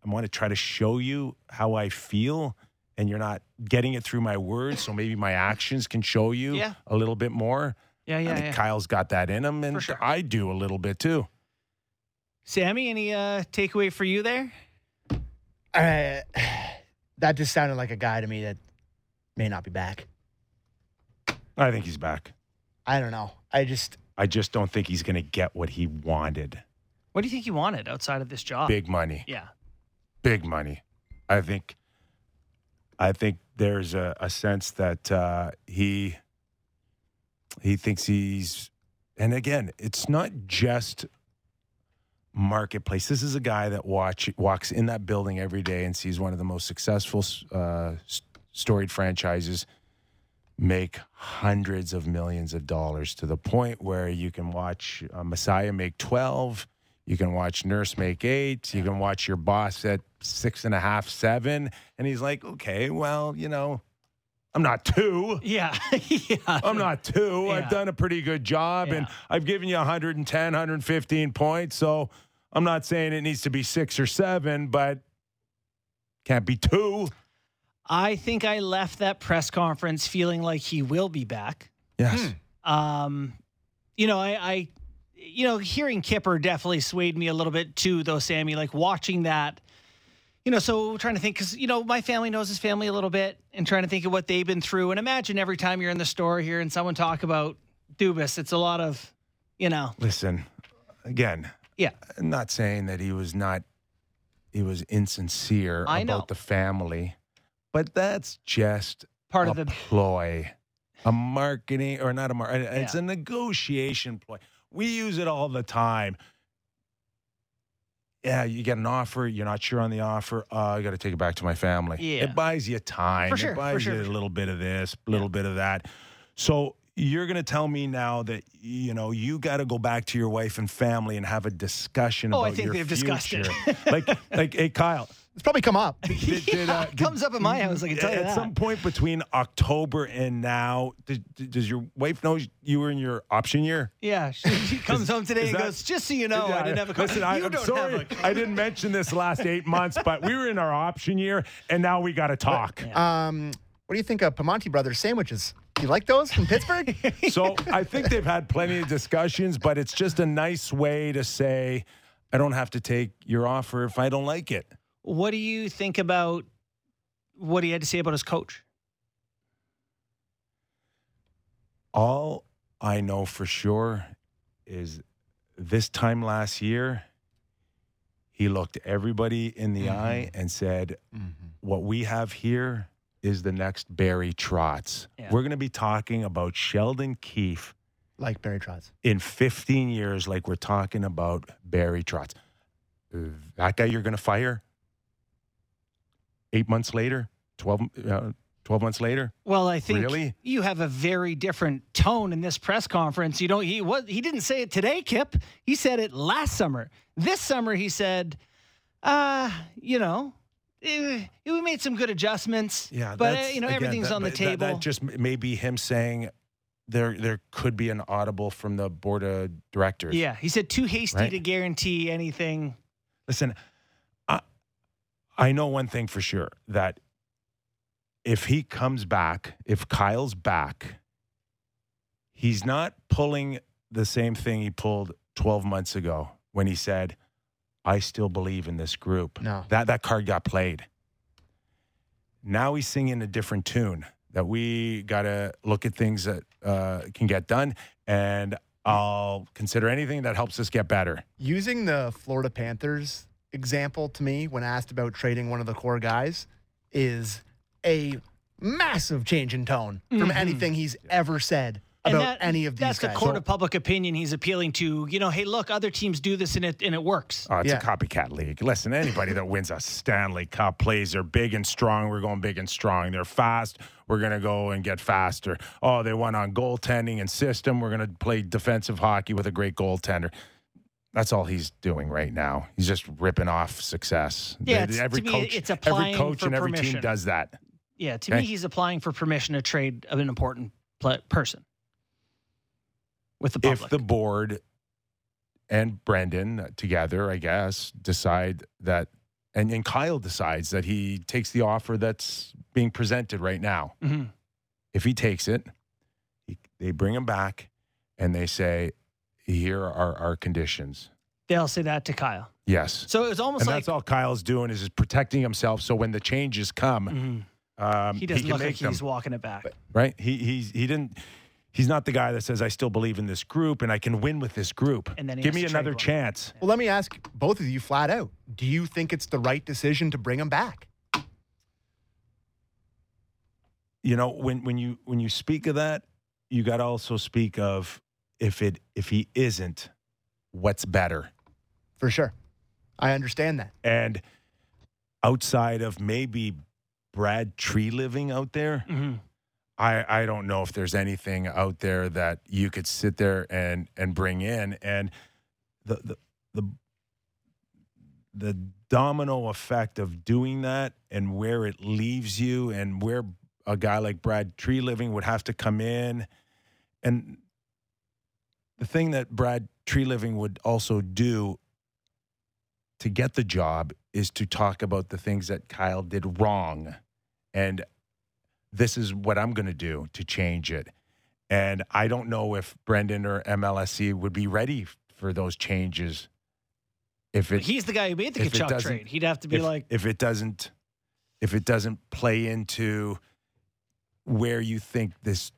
I want to try to show you how I feel, and you're not getting it through my words. So maybe my actions can show you Yeah. a little bit more. Yeah, yeah, I think yeah. Kyle's got that in him, and I do a little bit too. Sammy, any uh, takeaway for you there? Uh, that just sounded like a guy to me that may not be back. I think he's back. I don't know. I just I just don't think he's going to get what he wanted. What do you think he wanted outside of this job? Big money. Yeah. big money. I think I think there's a, a sense that uh, he he thinks he's and again, it's not just marketplace. This is a guy that watch walks in that building every day and sees one of the most successful uh, storied franchises make hundreds of millions of dollars to the point where you can watch uh, Messiah make 12, you can watch Nurse make eight, you can watch your boss at six and a half, seven. And he's like, okay, well, you know, I'm not two. Yeah. <laughs> yeah. I'm not two. Yeah. I've done a pretty good job and I've given you 110, 115 points. So I'm not saying it needs to be six or seven, but can't be two. I think I left that press conference feeling like he will be back. Yes. Um, you know, I, I, you know, hearing Kipper definitely swayed me a little bit too, though, Sammy. Like watching that, you know, so trying to think because you know my family knows his family a little bit, and trying to think of what they've been through. And imagine every time you're in the store here and someone talk about Dubas, it's a lot of, you know, Listen, again, yeah, I'm not saying that he was not, he was insincere I about know. the family, but that's just Part a of the- ploy, a marketing or not a mar. It's a negotiation ploy. We use it all the time. Yeah, you get an offer, you're not sure on the offer. Uh, I got to take it back to my family. Yeah. It buys you time. For sure, it for buys sure, you a little bit of this, a little bit of that. So you're going to tell me now that you know you got to go back to your wife and family and have a discussion Oh, I about think your they've discussed it. future. like, <laughs> like, hey, Kyle. It's probably come up. Did, did, <laughs> uh, it comes up at my house. I can tell you at that. some point between October and now, did, did- does your wife know you were in your option year? yeah, she, she <laughs> comes home today and that- goes, just so you know, Yeah, I didn't have a car. Listen, I, you am don't sorry have a I didn't mention this last eight months, but we were in our option year, and now we got to talk. Um, what do you think of Primanti Brothers sandwiches? You like those from Pittsburgh? <laughs> so I think they've had plenty of discussions, but it's just a nice way to say, I don't have to take your offer if I don't like it. What do you think about what he had to say about his coach? All I know for sure is this time last year, he looked everybody in the mm-hmm. eye and said, mm-hmm. What we have here is the next Barry Trotz. We're going to be talking about Sheldon Keefe like Barry Trotz. in 15 years, like we're talking about Barry Trotz. That guy you're going to fire eight months later, 12, uh, 12 months later? Well, I think Really? you have a very different tone in this press conference. You don't. He was. He didn't say it today, Kip. He said it last summer. This summer, he said, "Uh, you know, we made some good adjustments. Yeah, but uh, you know, again, everything's that- on the table." That, just m- may be him saying there there could be an audible from the board of directors. yeah, he said too hasty Right. to guarantee anything. Listen, I I know one thing for sure that if he comes back, if Kyle's back, he's not pulling the same thing he pulled 12 months ago when he said, I still believe in this group. No. That that card got played. Now he's singing a different tune that we got to look at things that uh, can get done and I'll consider anything that helps us get better. Using the Florida Panthers example to me when asked about trading one of the core guys is a massive change in tone from Mhm. anything he's ever said And about that- any of these That's guys. the court of public opinion he's appealing to. You know, hey, look, other teams do this and it and it works. Oh, it's a copycat league. Listen, anybody that wins a Stanley Cup plays, they're big and strong. We're going big and strong. They're fast. We're going to go and get faster. Oh, they won on goaltending and system. We're going to play defensive hockey with a great goaltender. That's all he's doing right now. He's just ripping off success. Yeah, The- it's- every to me, coach, it's every coach for and every permission. team does that. Yeah, to Okay. me, he's applying for permission to trade an important pl- person with the public. If the board and Brendan together, I guess, decide that, and, and Kyle decides that he takes the offer that's being presented right now. Mhm. If he takes it, he, they bring him back and they say, here are our conditions. They'll say that to Kyle. Yes. So it was almost and like that's all Kyle's doing is, is protecting himself. So when the changes come, um, Mm-hmm. he doesn't can look like them he's walking it back. right? He he's he didn't. He's not the guy that says I still believe in this group and I can win with this group. And then give me another one. chance. Well, let me ask both of you flat out. Do you think it's the right decision to bring him back? You know, when when you when you speak of that, you got to also speak of if it if he isn't, what's better. For sure. I understand that. And outside of maybe Brad Treliving out there, mm-hmm. I, I don't know if there's anything out there that you could sit there and and bring in. And the the the the domino effect of doing that and where it leaves you and where a guy like Brad Treliving would have to come in. And the thing that Brad Treliving would also do to get the job is to talk about the things that Kyle did wrong. And this is what I'm going to do to change it. And I don't know if Brendan or MLSE would be ready for those changes. If it, He's the guy who made the Tkachuk trade. He'd have to be if- like, if it doesn't, if it doesn't play into where you think this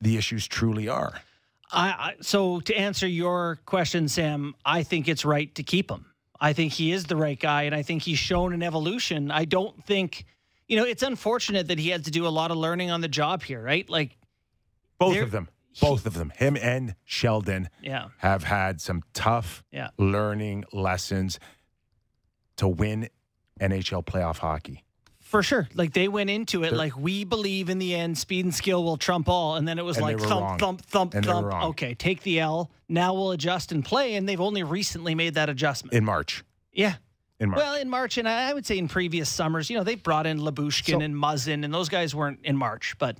the issues truly are. I so to answer your question, Sam, I think it's right to keep him. I think he is the right guy, and I think he's shown an evolution. I don't think, you know, it's unfortunate that he had to do a lot of learning on the job here, right? Like, Both of them, both of them, him and Sheldon, Yeah. have had some tough Yeah. learning lessons to win NHL playoff hockey. for sure, like they went into it They're- like we believe in the end, speed and skill will trump all, and then it was like thump, wrong. thump, thump, And thump. Okay, take the L. Now we'll adjust and play, and they've only recently made that adjustment. in March. Yeah. In March. Well, in March, and I I would say in previous summers, you know, they brought in Lyubushkin So- and Muzzin, and those guys weren't in March, but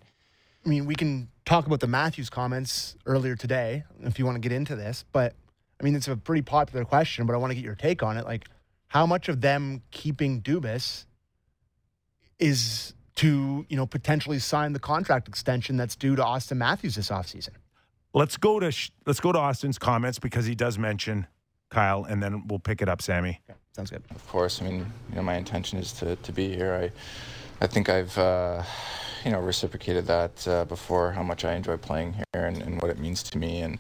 I mean, we can talk about the Matthews comments earlier today if you want to get into this, but I mean, it's a pretty popular question, but I want to get your take on it. Like, how much of them keeping Dubas is to, you know, potentially sign the contract extension that's due to Auston Matthews this offseason? Let's go to sh- let's go to Auston's comments because he does mention Kyle, and then we'll pick it up, Sammy. Sounds good. Of course, I mean, you know, my intention is to, to be here. I, I think I've, uh, you know, reciprocated that uh, before. How much I enjoy playing here and, and what it means to me and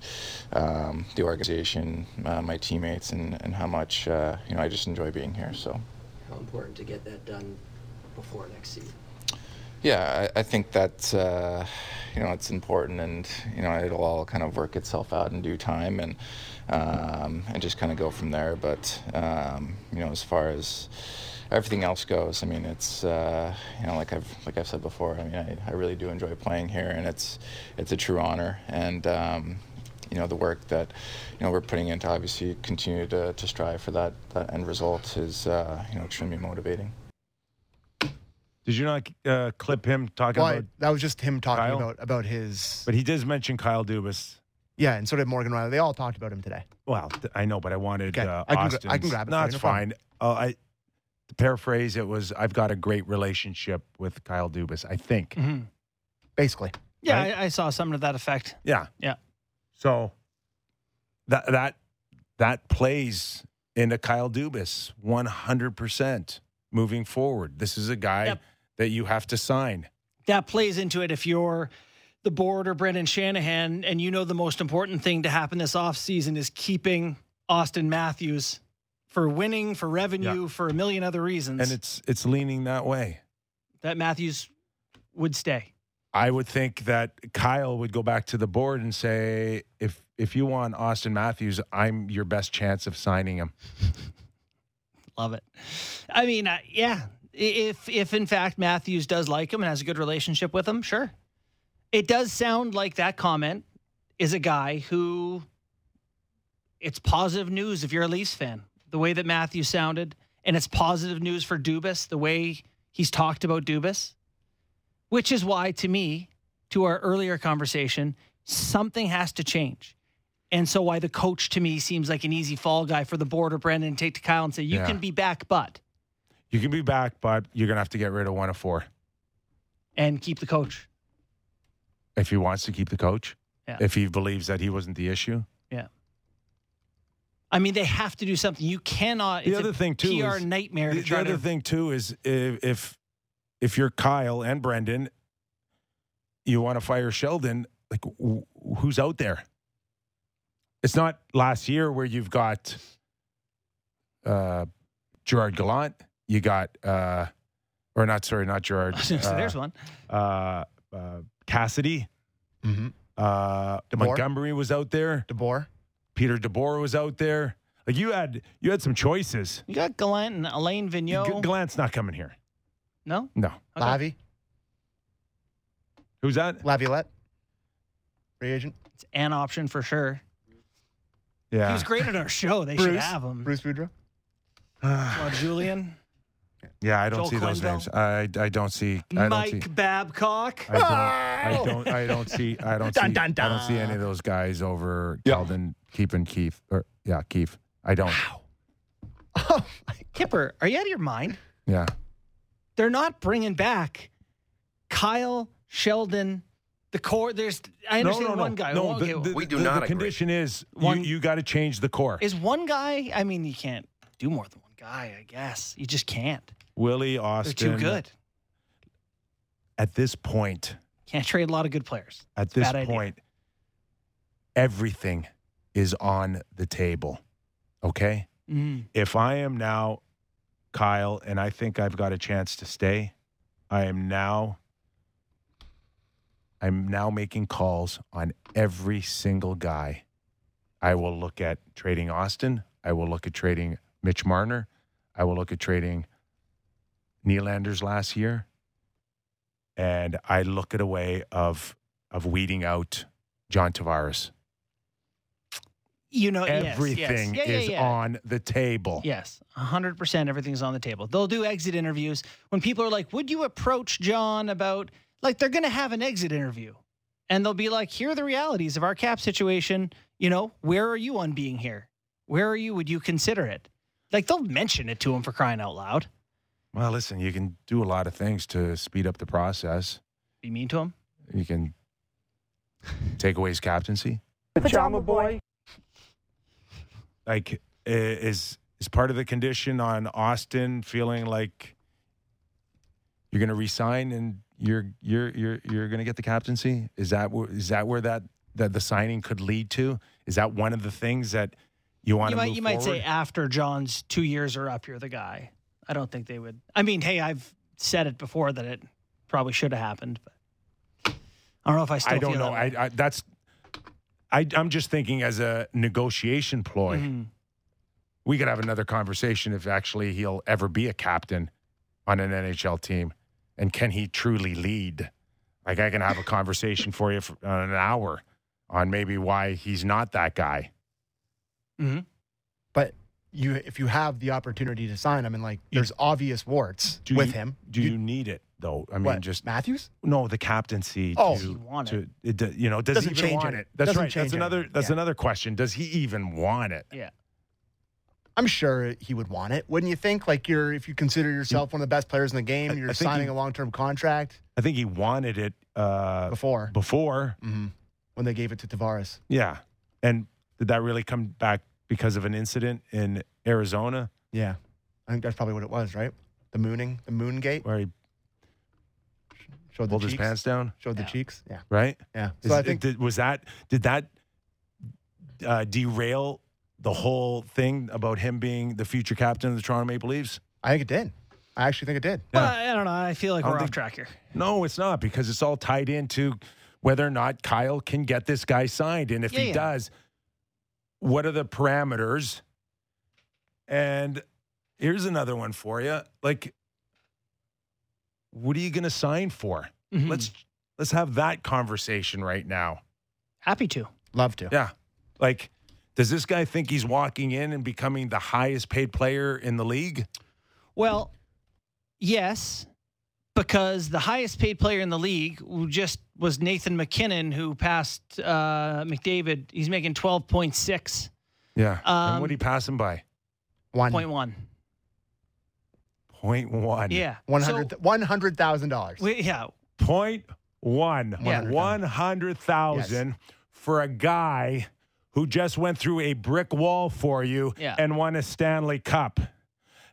um, the organization, uh, my teammates, and, and how much uh, you know I just enjoy being here. So. How important to get that done before next season? Yeah, I, I think that uh, you know it's important, and you know it'll all kind of work itself out in due time, and um, and just kind of go from there. But um, you know, as far as everything else goes, I mean, it's uh, you know like I've like I've said before. I mean, I, I really do enjoy playing here, and it's it's a true honor, and um, you know the work that you know we're putting into obviously continue to, to strive for that that end result is uh, you know extremely motivating. Did you not uh, clip him talking Well, I- about? that was just him talking Kyle? about about his. But he does mention Kyle Dubas. Yeah, and so did Morgan Rielly. They all talked about him today. Well, th- I know, but I wanted Okay, uh, I can gra- Auston's. I can grab it No, for it's no fine. Uh, I to paraphrase, it was I've got a great relationship with Kyle Dubas. I think. Mhm. Basically. yeah, Right? I, I saw something to that effect. Yeah. Yeah. So that that that plays into Kyle Dubas 100% moving forward. This is a guy Yep. that you have to sign. that plays into it if you're the board or Brendan Shanahan and you know the most important thing to happen this offseason is keeping Auston Matthews for winning, for revenue, for a million other reasons. And it's it's leaning that way. that Matthews would stay. I would think that Kyle would go back to the board and say, if if you want Auston Matthews, I'm your best chance of signing him. <laughs> Love it. I mean, uh, yeah, if if in fact Matthews does like him and has a good relationship with him, sure. It does sound like that comment is a guy who it's positive news if you're a Leafs fan. The way that Matthew sounded, and it's positive news for Dubas, the way he's talked about Dubas, which is why, to me, to our earlier conversation, something has to change. And so, why the coach to me seems like an easy fall guy for the board or Brendan to take to Kyle and say, You Yeah. can be back, but, You can be back, but you're gonna have to get rid of one of four and keep the coach. If he wants to keep the coach. Yeah. If he believes that he wasn't the issue. Yeah. I mean, they have to do something. You cannot. The it's other a thing too PR is, nightmare The, the other to. thing too is if if if you're Kyle and Brendan, you want to fire Sheldon. Like wh- who's out there? It's not last year where you've got uh, Gerard Gallant. You got uh, or not sorry, not Gerard. I was gonna say, uh, there's one. Uh, uh, Cassidy. Mm-hmm. Uh, Montgomery was out there. DeBoer. Peter DeBoer was out there. Like you had you had some choices. You got Gallant and Alain Vigneault. G- Gallant's not coming here. no? No. Lavi, Who's that? Laviolette, free agent. It's an option for sure. Yeah. He was great at our show. They should have him. Bruce Boudreau. Well, Julien. Yeah, I don't Joel see those Quenneville. names. I I don't see. I don't see. Mike Babcock. I don't, I don't. I don't see. I don't <laughs> Dun, see. dun, I don't see any of those guys over Keldon, Keith, and Keith. Or yeah, Keith. I don't. Oh, Kipper, are you out of your mind? Yeah. They're not bringing back Kyle, Sheldon, the core. There's, I understand one guy. No, Okay, the, the, we the, the condition is One- you, you got to change the core. Is one guy? I mean, you can't do more than one guy. I guess you just can't. Willie Auston. They're too good. At this point, Can't trade a lot of good players. at this Bad idea. point, everything is on the table. Okay. Mm. If I am now Kyle and I think I've got a chance to stay, I am now I'm now making calls on every single guy. I will look at trading Auston. I will look at trading Mitch Marner. I will look at trading Nylanders last year. And I look at a way of of weeding out John Tavares. You know, yes, yes. Everything Yeah, yeah, is yeah. on the table. Yes, 100% everything's on the table. They'll do exit interviews. When people are like, Would you approach John about, like, they're going to have an exit interview. And they'll be like, Here are the realities of our cap situation. You know, where are you on being here? Where are you? Would you consider it? Like, they'll mention it to him for crying out loud. Well, listen, you can do a lot of things to speed up the process. Be mean to him. You can take away his captaincy. Pajama boy. Like, is is part of the condition on Auston feeling like you're going to resign and you're you're you're you're going to get the captaincy? Is that wh- that where that that the signing could lead to? Is that one of the things that you want You to might, you might say after John's two years are up, you're the guy. I don't think they would. I mean, hey, I've said it before that it probably should have happened, but I don't know if I still I don't know. that. I, I that's I I'm just thinking as a negotiation ploy. Mm-hmm. We could have another conversation if actually he'll ever be a captain on an NHL team, and can he truly lead? Like I can have a conversation for you for an hour on maybe why he's not that guy. Mm-hmm. But you, if you have the opportunity to sign him, and like, there's obvious warts Do with you- him. Do you, need it though? I mean, What, just Matthews. No, the captaincy. Oh. to, he want to, it? it you know, does Doesn't he even change want it. it? That's Doesn't right. That's another. anything. That's Yeah. another question. Does he even want it? Yeah. I'm sure he would want it, wouldn't you think? Like you're, if you consider yourself one of the best players in the game, you're signing he- a long-term contract I think he wanted it uh, before. Before, when they gave it to Tavares. yeah. And did that really come back because of an incident in Arizona Yeah, I think that's probably what it was, right? The mooning, the moon gate, where he showed the pulled his cheeks. pants down? Showed the cheeks. Yeah, Right. yeah. Is So I think did, was that did that uh, derail the whole thing about him being the future captain of the Toronto Maple Leafs? I think it did. I actually think it did. Well, I don't know. I feel like I don't we're off think- track here. No, it's not because it's all tied into whether or not Kyle can get this guy signed. And if Yeah, he yeah. does, what are the parameters? And here's another one for you. Like, what are you going to sign for? Mhm. Let's let's have that conversation right now. Happy to. Love to. Yeah. Like, does this guy think he's walking in and becoming the highest paid player in the league? Well, yes, because the highest paid player in the league who just was Nathan MacKinnon, who passed uh, McDavid. He's making twelve point six. Yeah. and Um, what did he pass him by? one Point one. Point one. Yeah. one So- hundred one hundred thousand dollars. We, yeah. Point one. Yeah. One hundred thousand for a guy who just went through a brick wall for you Yeah. and won a Stanley Cup.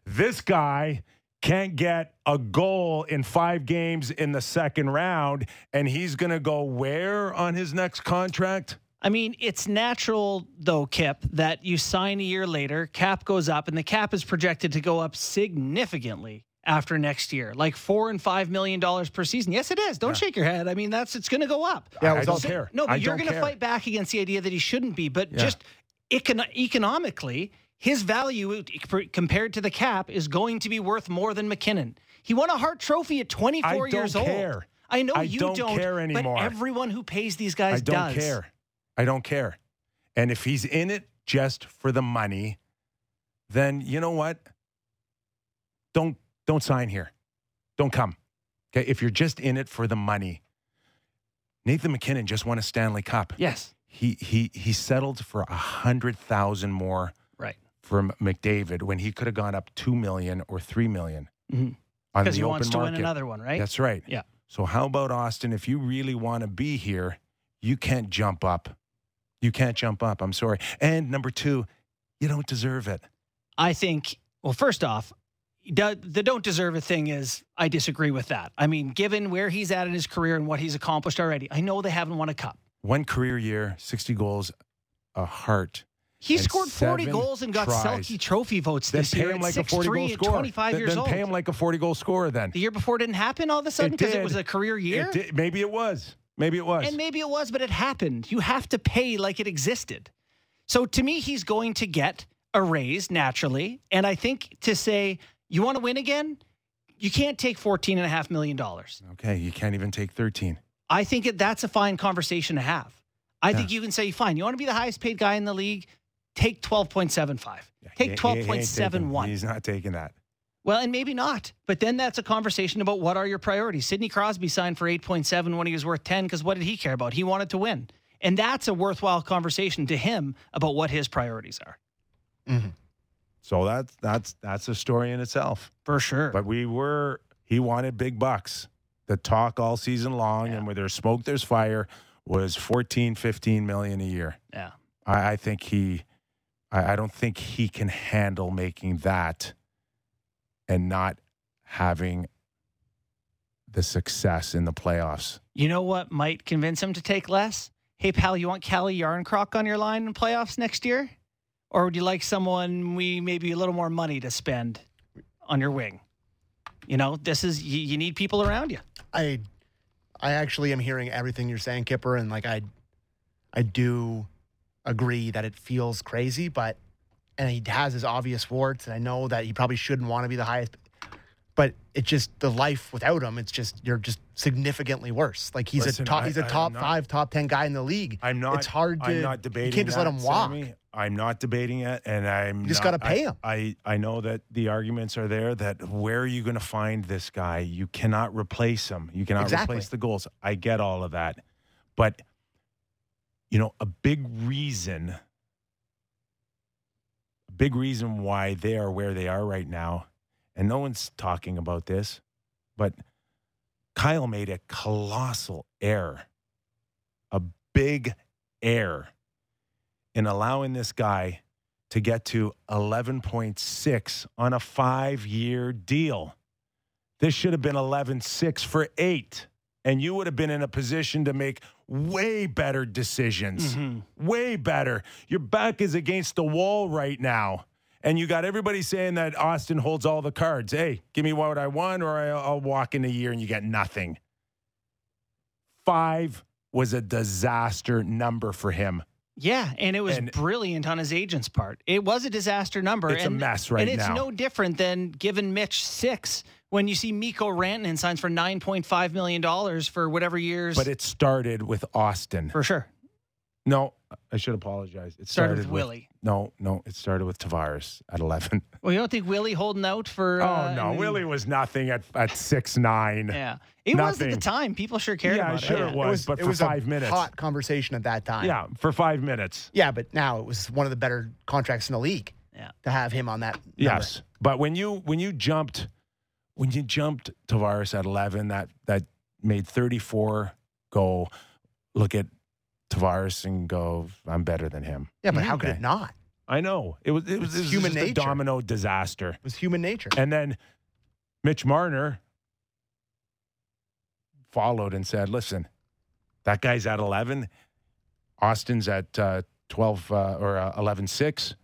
This guy can't get a goal in five games in the second round, and he's going to go where on his next contract? I mean, it's natural though, Kip, that you sign a year later, cap goes up, and the cap is projected to go up significantly after next year, like four and five million dollars per season. Yes, it is. Don't shake your head. I mean, that's it's going to go up. Yeah, it I don't also- care. No, but I you're going to fight back against the idea that he shouldn't be. But Yeah. just econ- economically, his value compared to the cap is going to be worth more than MacKinnon. He won a Hart Trophy at 24 I don't years old. care. I know I you don't care anymore. But everyone who pays these guys I don't does. care. I don't care. And if he's in it just for the money, then you know what? Don't don't sign here. Don't come. Okay, if you're just in it for the money. Nathan MacKinnon just won a Stanley Cup. Yes. He he he settled for a hundred thousand more. From McDavid when he could have gone up two million or three million Mhm. on Because the he open wants to win another one, right? That's right. Yeah. So how about Auston? If you really want to be here, you can't jump up. You can't jump up. I'm sorry. And number two, you don't deserve it. I think, well, first off, the, the don't deserve a thing is, I disagree with that. I mean, given where he's at in his career and what he's accomplished already, I know they haven't won a cup. One career year, 60 goals, a Hart. He scored 40 goals and got tries. Selke Trophy votes Then this pay year him at like a 40 goal 6'3" and scorer. 25 then, years then old. pay him like a 40 goal scorer then. the year before didn't happen all of a sudden It because it did. was a career year? It did- maybe it was. Maybe it was. And maybe it was, but it happened. You have to pay like it existed. So to me, he's going to get a raise naturally. And I think to say, you want to win again? You can't take $14.5 million. okay, you can't even take 13. I think that's a fine conversation to have. I think you can say, fine, you want to be the highest paid guy in the league? Take 12.75. Take He- he- he ain't taking- 12.71. He's not taking that. Well, and maybe not. But then that's a conversation about what are your priorities. Sidney Crosby signed for 8.7 when he was worth 10 because what did he care about? He wanted to win. And that's a worthwhile conversation to him about what his priorities are. Mm-hmm. So that's that's that's a story in itself. For sure. But we were he wanted big bucks. The talk all season long and where there's smoke, there's fire was 14, 15 million a year. Yeah. I, I think he I, I don't think he can handle making that and not having the success in the playoffs. You know what might convince him to take less? Hey, pal, you want Kalle Järnkrok on your line in playoffs next year? Or would you like someone we maybe a little more money to spend on your wing? You know, this is you, you need people around you. I I actually am hearing everything you're saying, Kipper, and like I I do agree that it feels crazy, but and he has his obvious warts, and I know that he probably shouldn't want to be the highest. But it just the life without him, it's just you're just significantly worse. Like he's Listen, a top, I- he's a top not- five, top ten guy in the league. I'm not. It's hard to. I'm not debating. You can't just let him walk. Sammy. I'm not debating it, and I'm. You just gotta pay I- him. I I know that the arguments are there. That where are you going to find this guy? You cannot replace him. You cannot Exactly. replace the goals. I get all of that, but you know, a big reason, a big reason why they are where they are right now, and no one's talking about this, but Kyle made a colossal error, a big error in allowing this guy to get to 11.6 on a five year deal. This should have been 11.6 for eight. And you would have been in a position to make way better decisions. Mm-hmm. Way better. Your back is against the wall right now. And you got everybody saying that Auston holds all the cards. Hey, give me what I want, or I'll walk in a year and you get nothing. Five was a disaster number for him. Yeah, and it was And- brilliant on his agent's part. It was a disaster number. It's a mess right now. And it's now. no different than giving Mitch six when you see Mikko Rantanen signs for nine point five million dollars for whatever years. But it started with Auston. for sure. No, I should apologize. It Started started, with Willie. No, no, it started with Tavares at 11. <laughs> Well, you don't think Willie holding out for? uh, oh, no. and- Willie was nothing at, at six nine. Yeah, it was at the time. People sure cared Yeah, about sure it. it was, but it for was five a minutes. hot conversation at that time. Yeah, for five minutes. Yeah, but now it was one of the better contracts in the league. Yeah. To have him on that. number. Yes, but when you when you jumped when you jumped Tavares at 11, that that made 34 go look at Tavares and go, I'm better than him. Yeah, but how could it not? I know it was it was, it was human just a nature. domino disaster. It was human nature. And then Mitch Marner followed and said, listen, that guy's at 11. Auston's at uh, 12 uh, or uh, 11 6.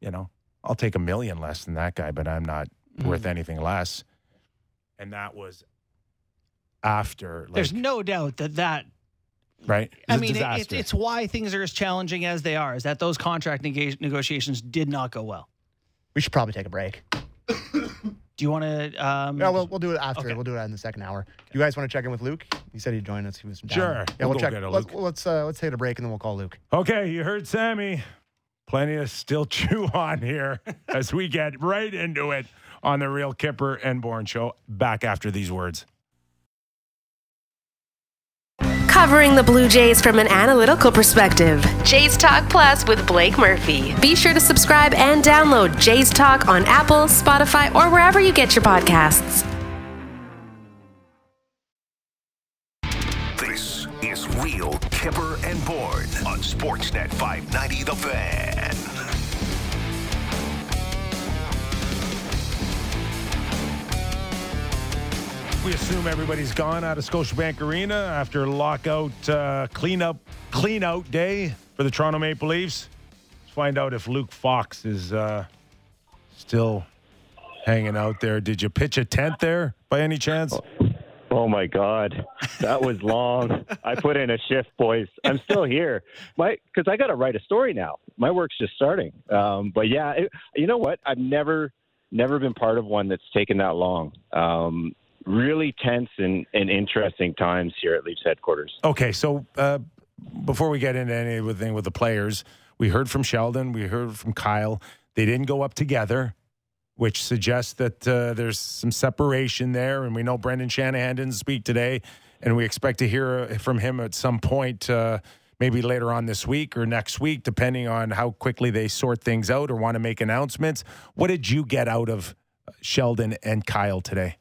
You know, I'll take a million less than that guy, but I'm not worth anything less. And that was after. Like, There's no doubt that that right? It's I a mean, it, disaster. it's, it's why things are as challenging as they are. Is that those contract nega- negotiations did not go well. We should probably take a break. <coughs> Do you want to? Um, Yeah, we'll, we'll do it after. We'll do it in the second hour. You guys want to check in with Luke? He said he'd join us. He was down Sure. Yeah, We'll we'll, check. get a let's let's uh, let's take a break and then we'll call Luke. Okay, you heard Sammy. Plenty to still <laughs> chew on here as we get right into it on the Real Kyper and Bourne Show. Back after these words. Covering the Blue Jays from an analytical perspective. Jays Talk Plus with Blake Murphy. Be sure to subscribe and download Jays Talk on Apple, Spotify, or wherever you get your podcasts. This is Real Kyper and Bourne on Sportsnet 590 The Fan. We assume everybody's gone out of Scotiabank Arena after lockout uh, cleanup cleanout day for the Toronto Maple Leafs. Let's find out if Luke Fox is uh, still hanging out there. Did you pitch a tent there by any chance? Oh my God, that was long. <laughs> I put in a shift, boys. I'm still here, my because I got to write a story now. My work's just starting. Um, but yeah, it, you know what? I've never, never been part of one that's taken that long. Um, really tense and, and interesting times here at Leafs headquarters. Okay, so uh, before we get into anything with the players, we heard from Sheldon, we heard from Kyle. They didn't go up together, which suggests that uh, there's some separation there. And we know Brendan Shanahan didn't speak today, and we expect to hear uh, from him at some point, uh, maybe later on this week or next week, depending on how quickly they sort things out or want to make announcements. What did you get out of Sheldon and Kyle today?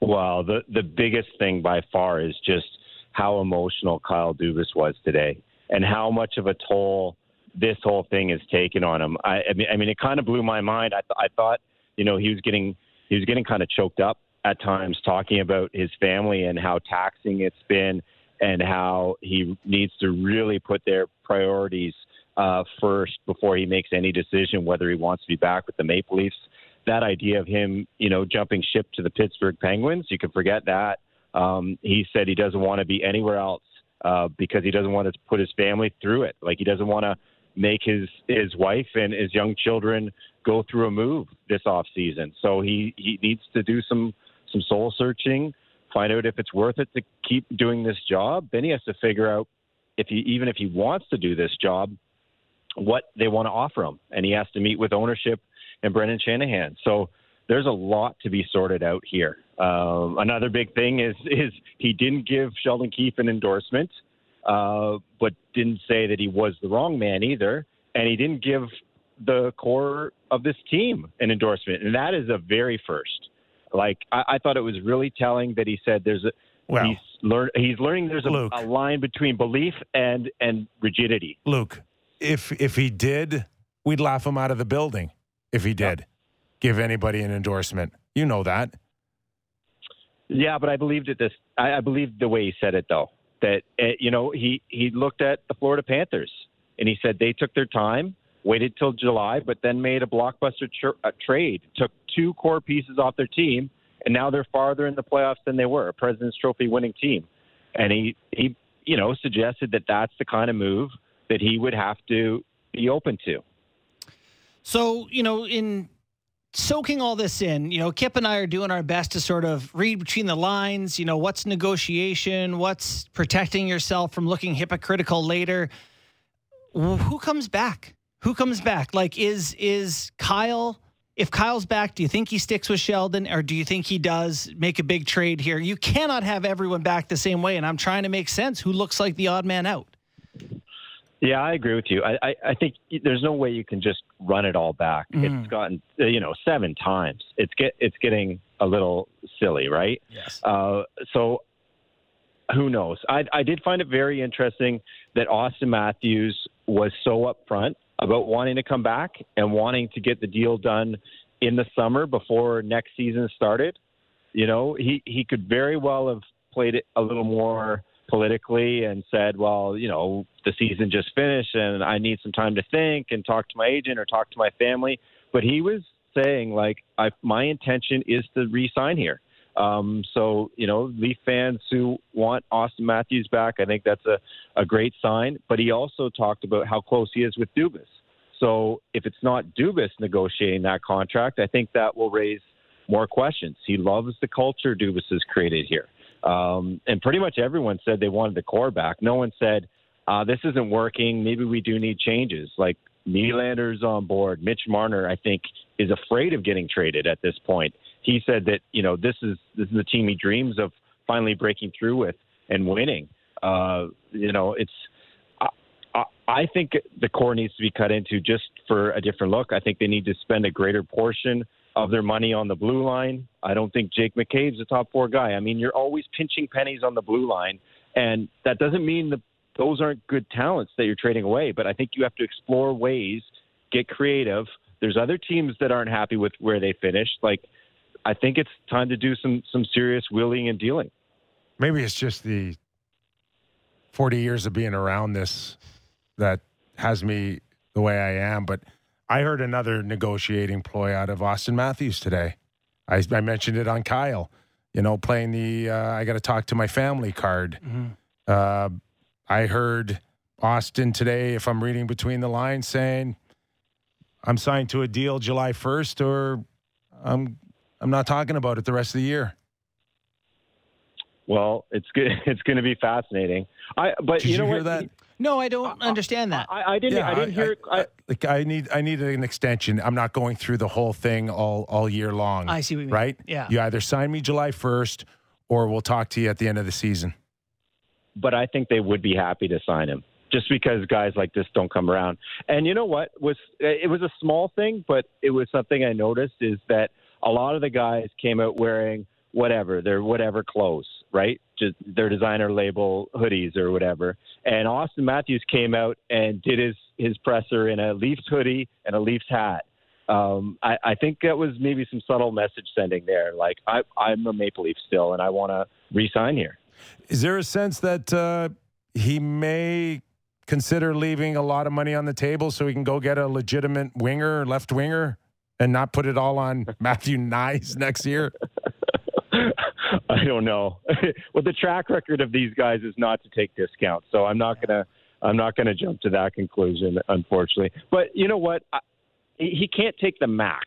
Well, the the biggest thing by far is just how emotional Kyle Dubas was today, and how much of a toll this whole thing has taken on him. I, I mean, I mean, it kind of blew my mind. I, th- I thought, you know, he was getting he was getting kind of choked up at times talking about his family and how taxing it's been, and how he needs to really put their priorities uh, first before he makes any decision whether he wants to be back with the Maple Leafs that idea of him, you know, jumping ship to the Pittsburgh Penguins, you can forget that. Um, he said he doesn't want to be anywhere else uh, because he doesn't want to put his family through it. Like he doesn't want to make his his wife and his young children go through a move this off season. So he he needs to do some some soul searching, find out if it's worth it to keep doing this job. Then he has to figure out if he even if he wants to do this job, what they want to offer him, and he has to meet with ownership and Brendan Shanahan. So there's a lot to be sorted out here. Um, another big thing is <laughs> is he didn't give Sheldon Keefe an endorsement, uh, but didn't say that he was the wrong man either, and he didn't give the core of this team an endorsement, and that is a very first. Like I, I thought it was really telling that he said there's a Well, he's learn he's learning there's a, Luke. a line between belief and and rigidity. Luke, if if he did, we'd laugh him out of the building. If he did give anybody an endorsement, you know that. Yeah, but I believed it. This I, I believed the way he said it, though. That uh, you know he he looked at the Florida Panthers and he said they took their time, waited till July, but then made a blockbuster tr- uh, trade, took two core pieces off their team, and now they're farther in the playoffs than they were, a President's Trophy winning team. And he he you know suggested that that's the kind of move that he would have to be open to. So, you know, in soaking all this in, you know, Kip and I are doing our best to sort of read between the lines, you know, what's negotiation, what's protecting yourself from looking hypocritical later. Who comes back? Who comes back? Like is is Kyle if Kyle's back, do you think he sticks with Sheldon or do you think he does make a big trade here? You cannot have everyone back the same way and I'm trying to make sense who looks like the odd man out. Yeah, I agree with you. I, I, I think there's no way you can just run it all back. Mhm. It's gotten uh, you know seven times. It's get it's getting a little silly, right? Yes. Uh, so who knows? I I did find it very interesting that Auston Matthews was so upfront about wanting to come back and wanting to get the deal done in the summer before next season started. You know, he he could very well have played it a little more politically and said, well, you know, the season just finished and I need some time to think and talk to my agent or talk to my family. But he was saying, like, I, my intention is to re-sign here. Um, so, you know, Leaf fans who want Auston Matthews back, I think that's a, a great sign. But he also talked about how close he is with Dubas. So if it's not Dubas negotiating that contract, I think that will raise more questions. He loves the culture Dubas has created here. Um, and pretty much everyone said they wanted the core back. No one said, uh, this isn't working. Maybe we do need changes. Like Nylander's on board. Mitch Marner, I think, is afraid of getting traded at this point he said that you know this is this is the team he dreams of finally breaking through with and winning. Uh, you know, it's I, I think the core needs to be cut into just for a different look. I think they need to spend a greater portion of their money on the blue line. I don't think Jake McCabe's a top four guy. I mean, you're always pinching pennies on the blue line, and that doesn't mean that those aren't good talents that you're trading away. But I think you have to explore ways, get creative. There's other teams that aren't happy with where they finished, like I think it's time to do some some serious wheeling and dealing. Maybe it's just the 40 years of being around this that has me the way I am. But I heard another negotiating ploy out of Auston Matthews today. I, I mentioned it on Kyle, you know, playing the uh, I got to talk to my family card. Mm-hmm. Uh, I heard Auston today, if I'm reading between the lines, saying, I'm signed to a deal July 1st or I'm I'm not talking about it the rest of the year. Well, it's good. <laughs> It's going to be fascinating. I but Did you know you hear what? that? No, I don't uh, uh, understand that. I, I didn't. I didn't hear. it. I, like I need I need an extension. I'm not going through the whole thing all all year long. I see what you mean. Right? Yeah. You either sign me July 1st or we'll talk to you at the end of the season. but I think they would be happy to sign him just because guys like this don't come around. And you know what was it was a small thing, but it was something I noticed is that a lot of the guys came out wearing whatever their whatever clothes, right? Just their designer label hoodies or whatever. And Auston Matthews came out and did his his presser in a Leafs hoodie and a Leafs hat. Um, I, I think that was maybe some subtle message sending there. Like I, I'm a Maple Leaf still, and I want to re-sign here. Is there a sense that uh, he may consider leaving a lot of money on the table so he can go get a legitimate winger, left winger, and not put it all on <laughs> Matthew Knies next year? <laughs> <laughs> I don't know. <laughs> well, the track record of these guys is not to take discounts, so I'm not gonna I'm not gonna jump to that conclusion, unfortunately. But you know what? I, he can't take the max.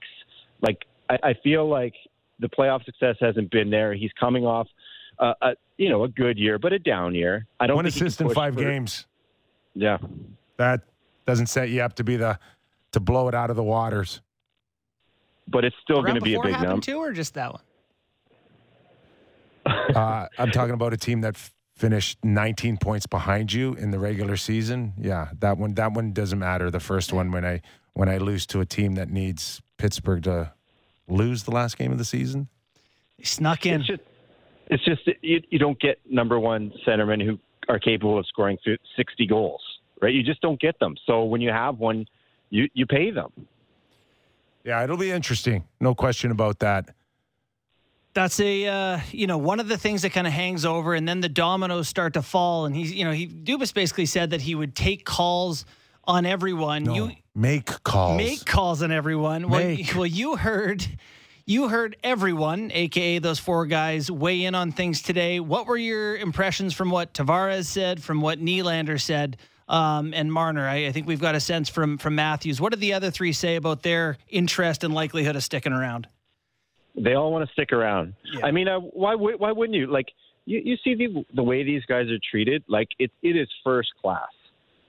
Like I, I feel like the playoff success hasn't been there. He's coming off uh, a you know a good year, but a down year. I don't One think he can assist in five for- games. Yeah, That doesn't set you up to be the to blow it out of the waters. but it's still going to be a before big happened number. too, or just that one? <laughs> Uh, I'm talking about a team that f- finished 19 points behind you in the regular season. Yeah, that one. That one doesn't matter. The first one when I when I lose to a team that needs Pittsburgh to lose the last game of the season. He snuck in. It's just, it's just you, you don't get number one centermen who are capable of scoring 60 goals, right? You just don't get them. So when you have one, you, you pay them. Yeah, it'll be interesting. No question about that. That's a uh, you know one of the things that kind of hangs over, and then the dominoes start to fall. And he's you know he Dubas basically said that he would take calls on everyone. No, You make calls. make calls on everyone. Well, well, you heard. You heard everyone, aka those four guys, weigh in on things today. What were your impressions from what Tavares said, from what Nylander said, um, and Marner? I, I think we've got a sense from from Matthews. What did the other three say about their interest and likelihood of sticking around? They all want to stick around. I mean, uh, why why wouldn't you? Like you, you see the the way these guys are treated. Like it it is first class,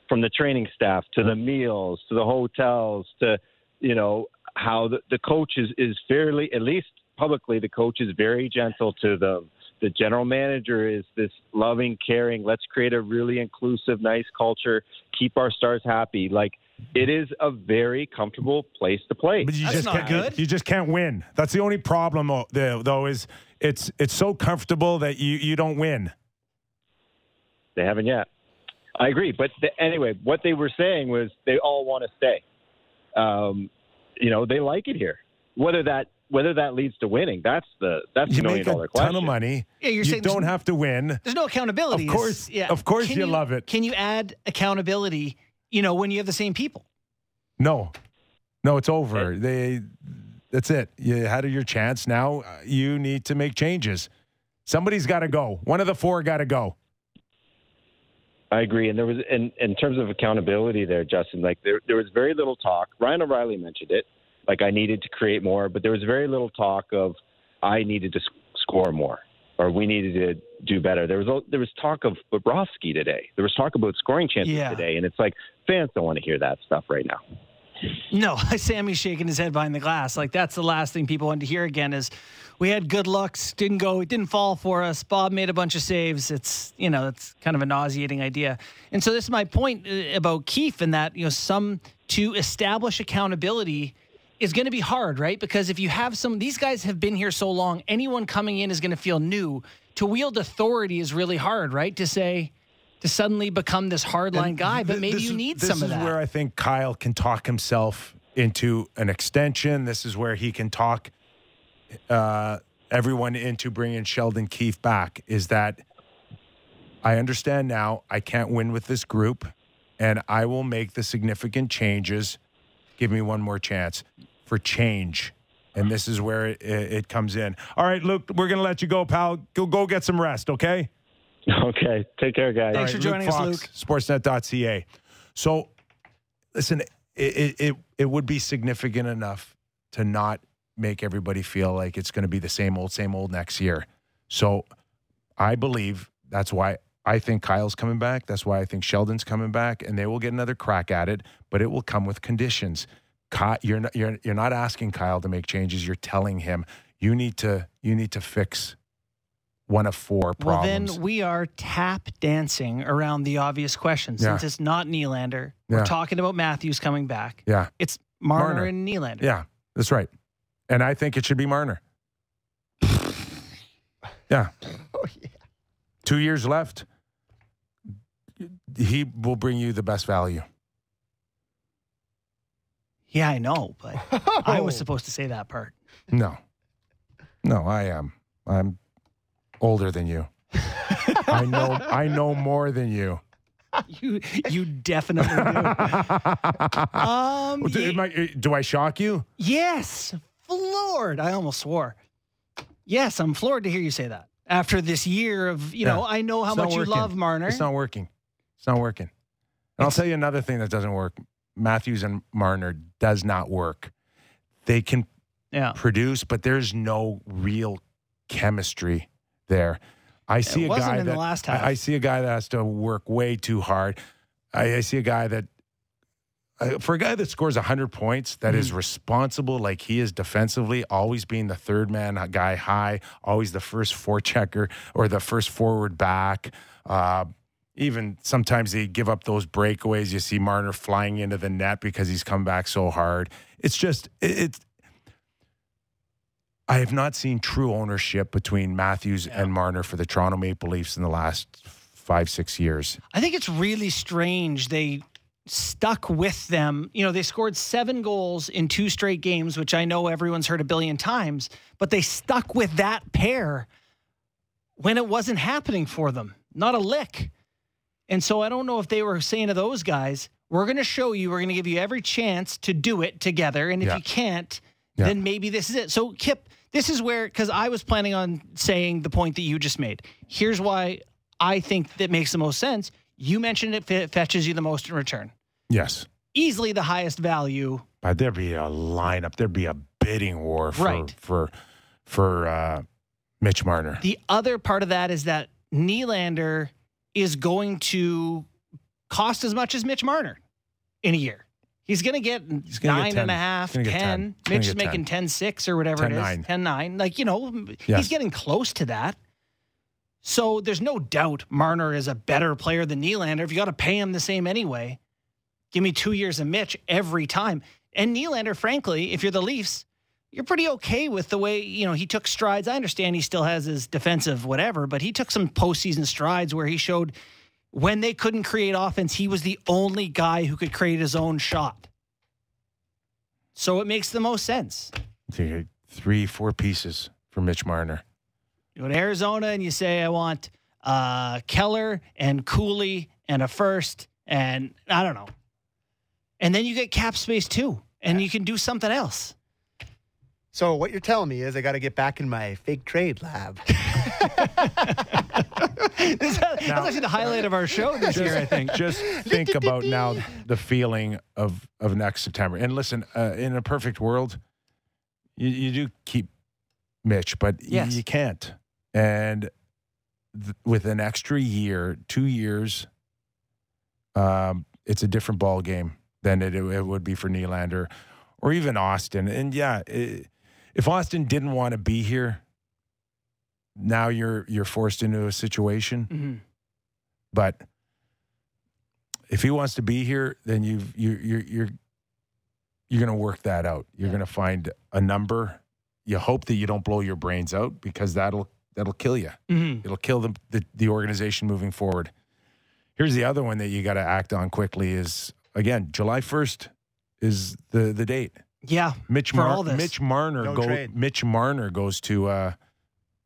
from the training staff to the meals to the hotels to you know how the, the coach is is fairly at least publicly the coach is very gentle to them. The general manager is this loving, caring. Let's create a really inclusive, nice culture. Keep our stars happy. Like it is a very comfortable place to play. But you just can't, You just can't win. That's the only problem, though, though. Is it's it's so comfortable that you you don't win. They haven't yet. I agree, but the, anyway, what they were saying was they all want to stay. Um, you know, they like it here. Whether that whether that leads to winning, that's the that's You the million make a dollar question. ton of money. Yeah, you're you saying don't have to win. There's no accountability. Of course- yeah. of course Can you love it. Can you add accountability? You know, when you have the same people. No, no, it's over. They That's it. You had your chance. Now uh, you need to make changes. Somebody's got to go. One of the four got to go. I agree. And there was, in, in terms of accountability there, Justin, like there, there was very little talk. Ryan O'Reilly mentioned it. Like I needed to create more, but there was very little talk of I needed to sc- score more or we needed to do better. There was there was talk of Bobrovsky today. There was talk about scoring chances Yeah. today, and it's like fans don't want to hear that stuff right now. No, <laughs> Sammy's shaking his head behind the glass. Like that's the last thing people want to hear again is we had good looks, didn't go, it didn't fall for us. Bob made a bunch of saves. It's you know, it's kind of a nauseating idea. And so this is my point uh, about Keefe and that, you know, some to establish accountability is going to be hard, right? Because if you have some these guys have been here so long, anyone coming in is going to feel new. To wield authority is really hard, right? To say to suddenly become this hardline guy, but maybe this you need some of that. This is where I think Kyle can talk himself into an extension. This is where he can talk uh, everyone into bringing Sheldon Keefe back. Is that I understand now I can't win with this group, and I will make the significant changes. Give me one more chance for change. And this is where it, it it comes in. All right, Luke, we're going to let you go, pal. Go, go get some rest, okay? <laughs> Okay. Take care, guys. All right, Luke Fox, us, Luke. Sportsnet.ca. So, listen, it, it, it, it would be significant enough to not make everybody feel like it's going to be the same old, same old next year. So, I believe that's why I think Kyle's coming back. That's why I think Sheldon's coming back, and they will get another crack at it, but it will come with conditions. Ky- You're not, you're, you're not asking Kyle to make changes. You're telling him you need to you need to fix one of four problems. Well, then we are tap dancing around the obvious question. Yeah. Since it's not Nylander, we're Yeah. talking about Matthews coming back. yeah. It's Marner, Marner. and Nylander. Yeah, that's right. And I think it should be Marner. <laughs> yeah. Oh, Yeah. Two years left. He will bring you the best value. Yeah, I know, but I was <laughs> supposed to say that part. No. No, I am. I'm older than you. <laughs> I know I know more than you. You you definitely do. <laughs> um, do, am I- do I shock you? yes, floored. I almost swore. Yes, I'm floored to hear you say that. After this year of, you know, Yeah. I know how It's not much you working. love Marner. It's not working. It's not working. And I'll tell you another thing that doesn't work. Matthews and Marner does not work. They can Yeah. produce, but there's no real chemistry there. I see a wasn't guy in the that last I- half. I, see a guy that has to work way too hard. I, I see a guy that uh, for a guy that scores 100 points that Mm-hmm. is responsible like he is defensively always being the third man guy high always the first forechecker or the first forward back uh, even sometimes they give up those breakaways you see marner flying into the net because he's come back so hard it's just it, it's I have not seen true ownership between Matthews and Marner for the Toronto Maple Leafs in the last five, six years. I think it's really strange they stuck with them. You know, they scored seven goals in two straight games, which I know everyone's heard a billion times, but they stuck with that pair when it wasn't happening for them. Not a lick. And so I don't know if they were saying to those guys, we're going to show you, we're going to give you every chance to do it together. And if Yeah. you can't, Yeah. then maybe this is it. So, Kip, this is where, because I was planning on saying the point that you just made. Here's why I think that makes the most sense. You mentioned it fe- fetches you the most in return. Yes. Easily the highest value. But there'd be a lineup, there'd be a bidding war for Right. for for uh, Mitch Marner. The other part of that is that Nylander is going to cost as much as Mitch Marner in a year. He's going to get gonna get 10. and a half, get 10. 10. Mitch is making 10. 10 6 or whatever it is. 10-9. 10 9. Like, you know, Yes. he's getting close to that. So there's no doubt Marner is a better player than Nylander. If you got to pay him the same anyway, give me two years of Mitch every time. And Nylander, frankly, if you're the Leafs, you're pretty okay with the way, you know, he took strides. I understand he still has his defensive whatever, but he took some postseason strides where he showed when they couldn't create offense, he was the only guy who could create his own shot. So it makes the most sense. Three, four pieces for Mitch Marner. You go to Arizona and you say, I want uh, Keller and Cooley and a first, and I don't know. And then you get cap space too, and you can do something else. So what you're telling me is I got to get back in my fake trade lab. <laughs> This- that's actually the highlight of our show this year, I think. <laughs> Just <laughs> think about now the feeling of of next September. And listen, uh, in a perfect world, you, you do keep Mitch, but Yes. you can't. And th- with an extra year, two years, um, it's a different ball game than it, it would be for Nylander or even Auston. And yeah, i if Auston didn't want to be here, now you're you're forced into a situation. Mhm. But if he wants to be here, then you've you you're you're you're going to work that out. You're going to find a number. You hope that you don't blow your brains out because that'll that'll kill you. Mhm. It'll kill the, the the organization moving forward. Here's the other one that you got to act on quickly is again July 1st is the the date. Yeah. Mitch for Mar- all this. Mitch Marner No go trade. Mitch Marner goes to uh,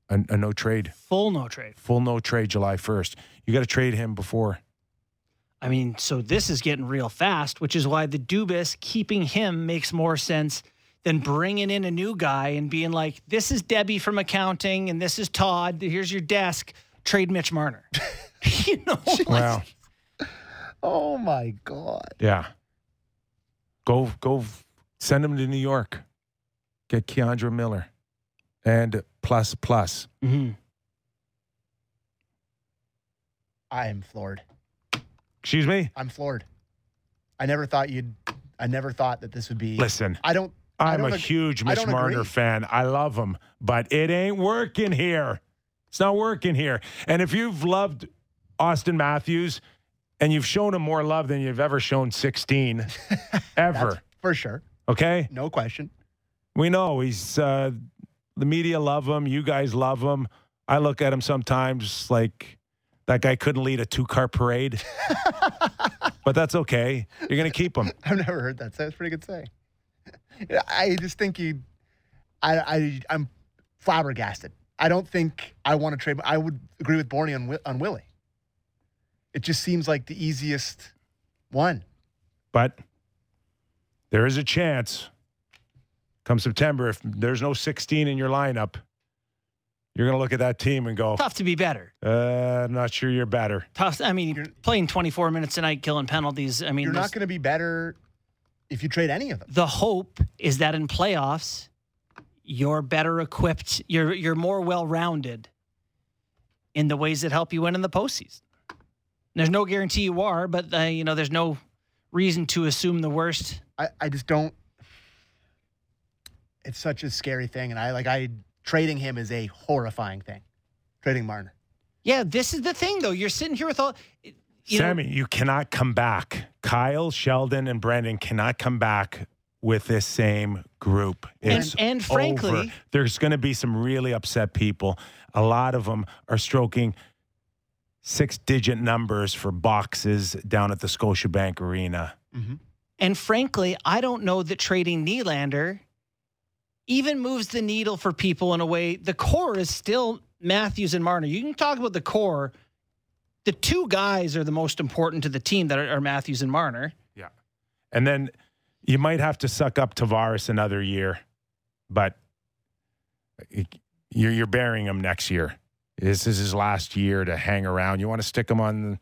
a, a no trade, Full no trade. full no trade July 1st. You got to trade him before. I mean, so this is getting real fast, which is why the Dubas keeping him makes more sense than bringing in a new guy and being like, "This is Debbie from accounting, and this is Todd. Here's your desk. Trade Mitch Marner." <laughs> you know, like- Wow. oh my god. Yeah. Go go send him to New York. Get K'Andre Miller. And plus plus. Mhm. I am floored. Excuse me? I'm floored. I never thought you'd. I never thought that this would be. Listen. I don't. I I'm don't a ag- huge I Mitch Marner agree. fan. I love him, but it ain't working here. It's not working here. And if you've loved Auston Matthews and you've shown him more love than you've ever shown 16 <laughs> ever, That's for sure. Okay? No question. We know he's uh, the media love him. You guys love him. I look at him sometimes like that guy couldn't lead a two car parade, <laughs> but that's okay. You're going to keep him. I've never heard that. say. That's pretty good say. <laughs> I just think you. I, I I'm flabbergasted. I don't think I want to trade. I would agree with Borney on on Willie. It just seems like the easiest one. But there is a chance come September, if there's no 16 in your lineup, you're going to look at that team and go, tough to be better. uh, I'm not sure you're better. Tough. I mean, you're, playing 24 minutes a night, killing penalties. I mean, You're not going to be better if you trade any of them. the hope is that in playoffs, you're better equipped. You're you're more well rounded in the ways that help you win in the postseason. There's no guarantee you are, but uh, you know there's no reason to assume the worst. I, I just don't. It's such a scary thing, and I like I trading him is a horrifying thing. Trading Marner. Yeah, this is the thing though. You're sitting here with all. You know, Sammy, you cannot come back. Kyle, Sheldon, and Brandon cannot come back with this same group. And- and frankly- over. there's going to be some really upset people. A lot of them are stroking six digit numbers for boxes down at the Scotiabank Arena. Mm-hmm. And frankly, I don't know that trading Nylander even moves the needle for people in a way. The core is still Matthews and Marner. You can talk about the core. The two guys are the most important to the team that are, are Matthews and Marner. Yeah. And then you might have to suck up Tavares another year, but you're, you're burying him next year. This is his last year to hang around. You want to stick him on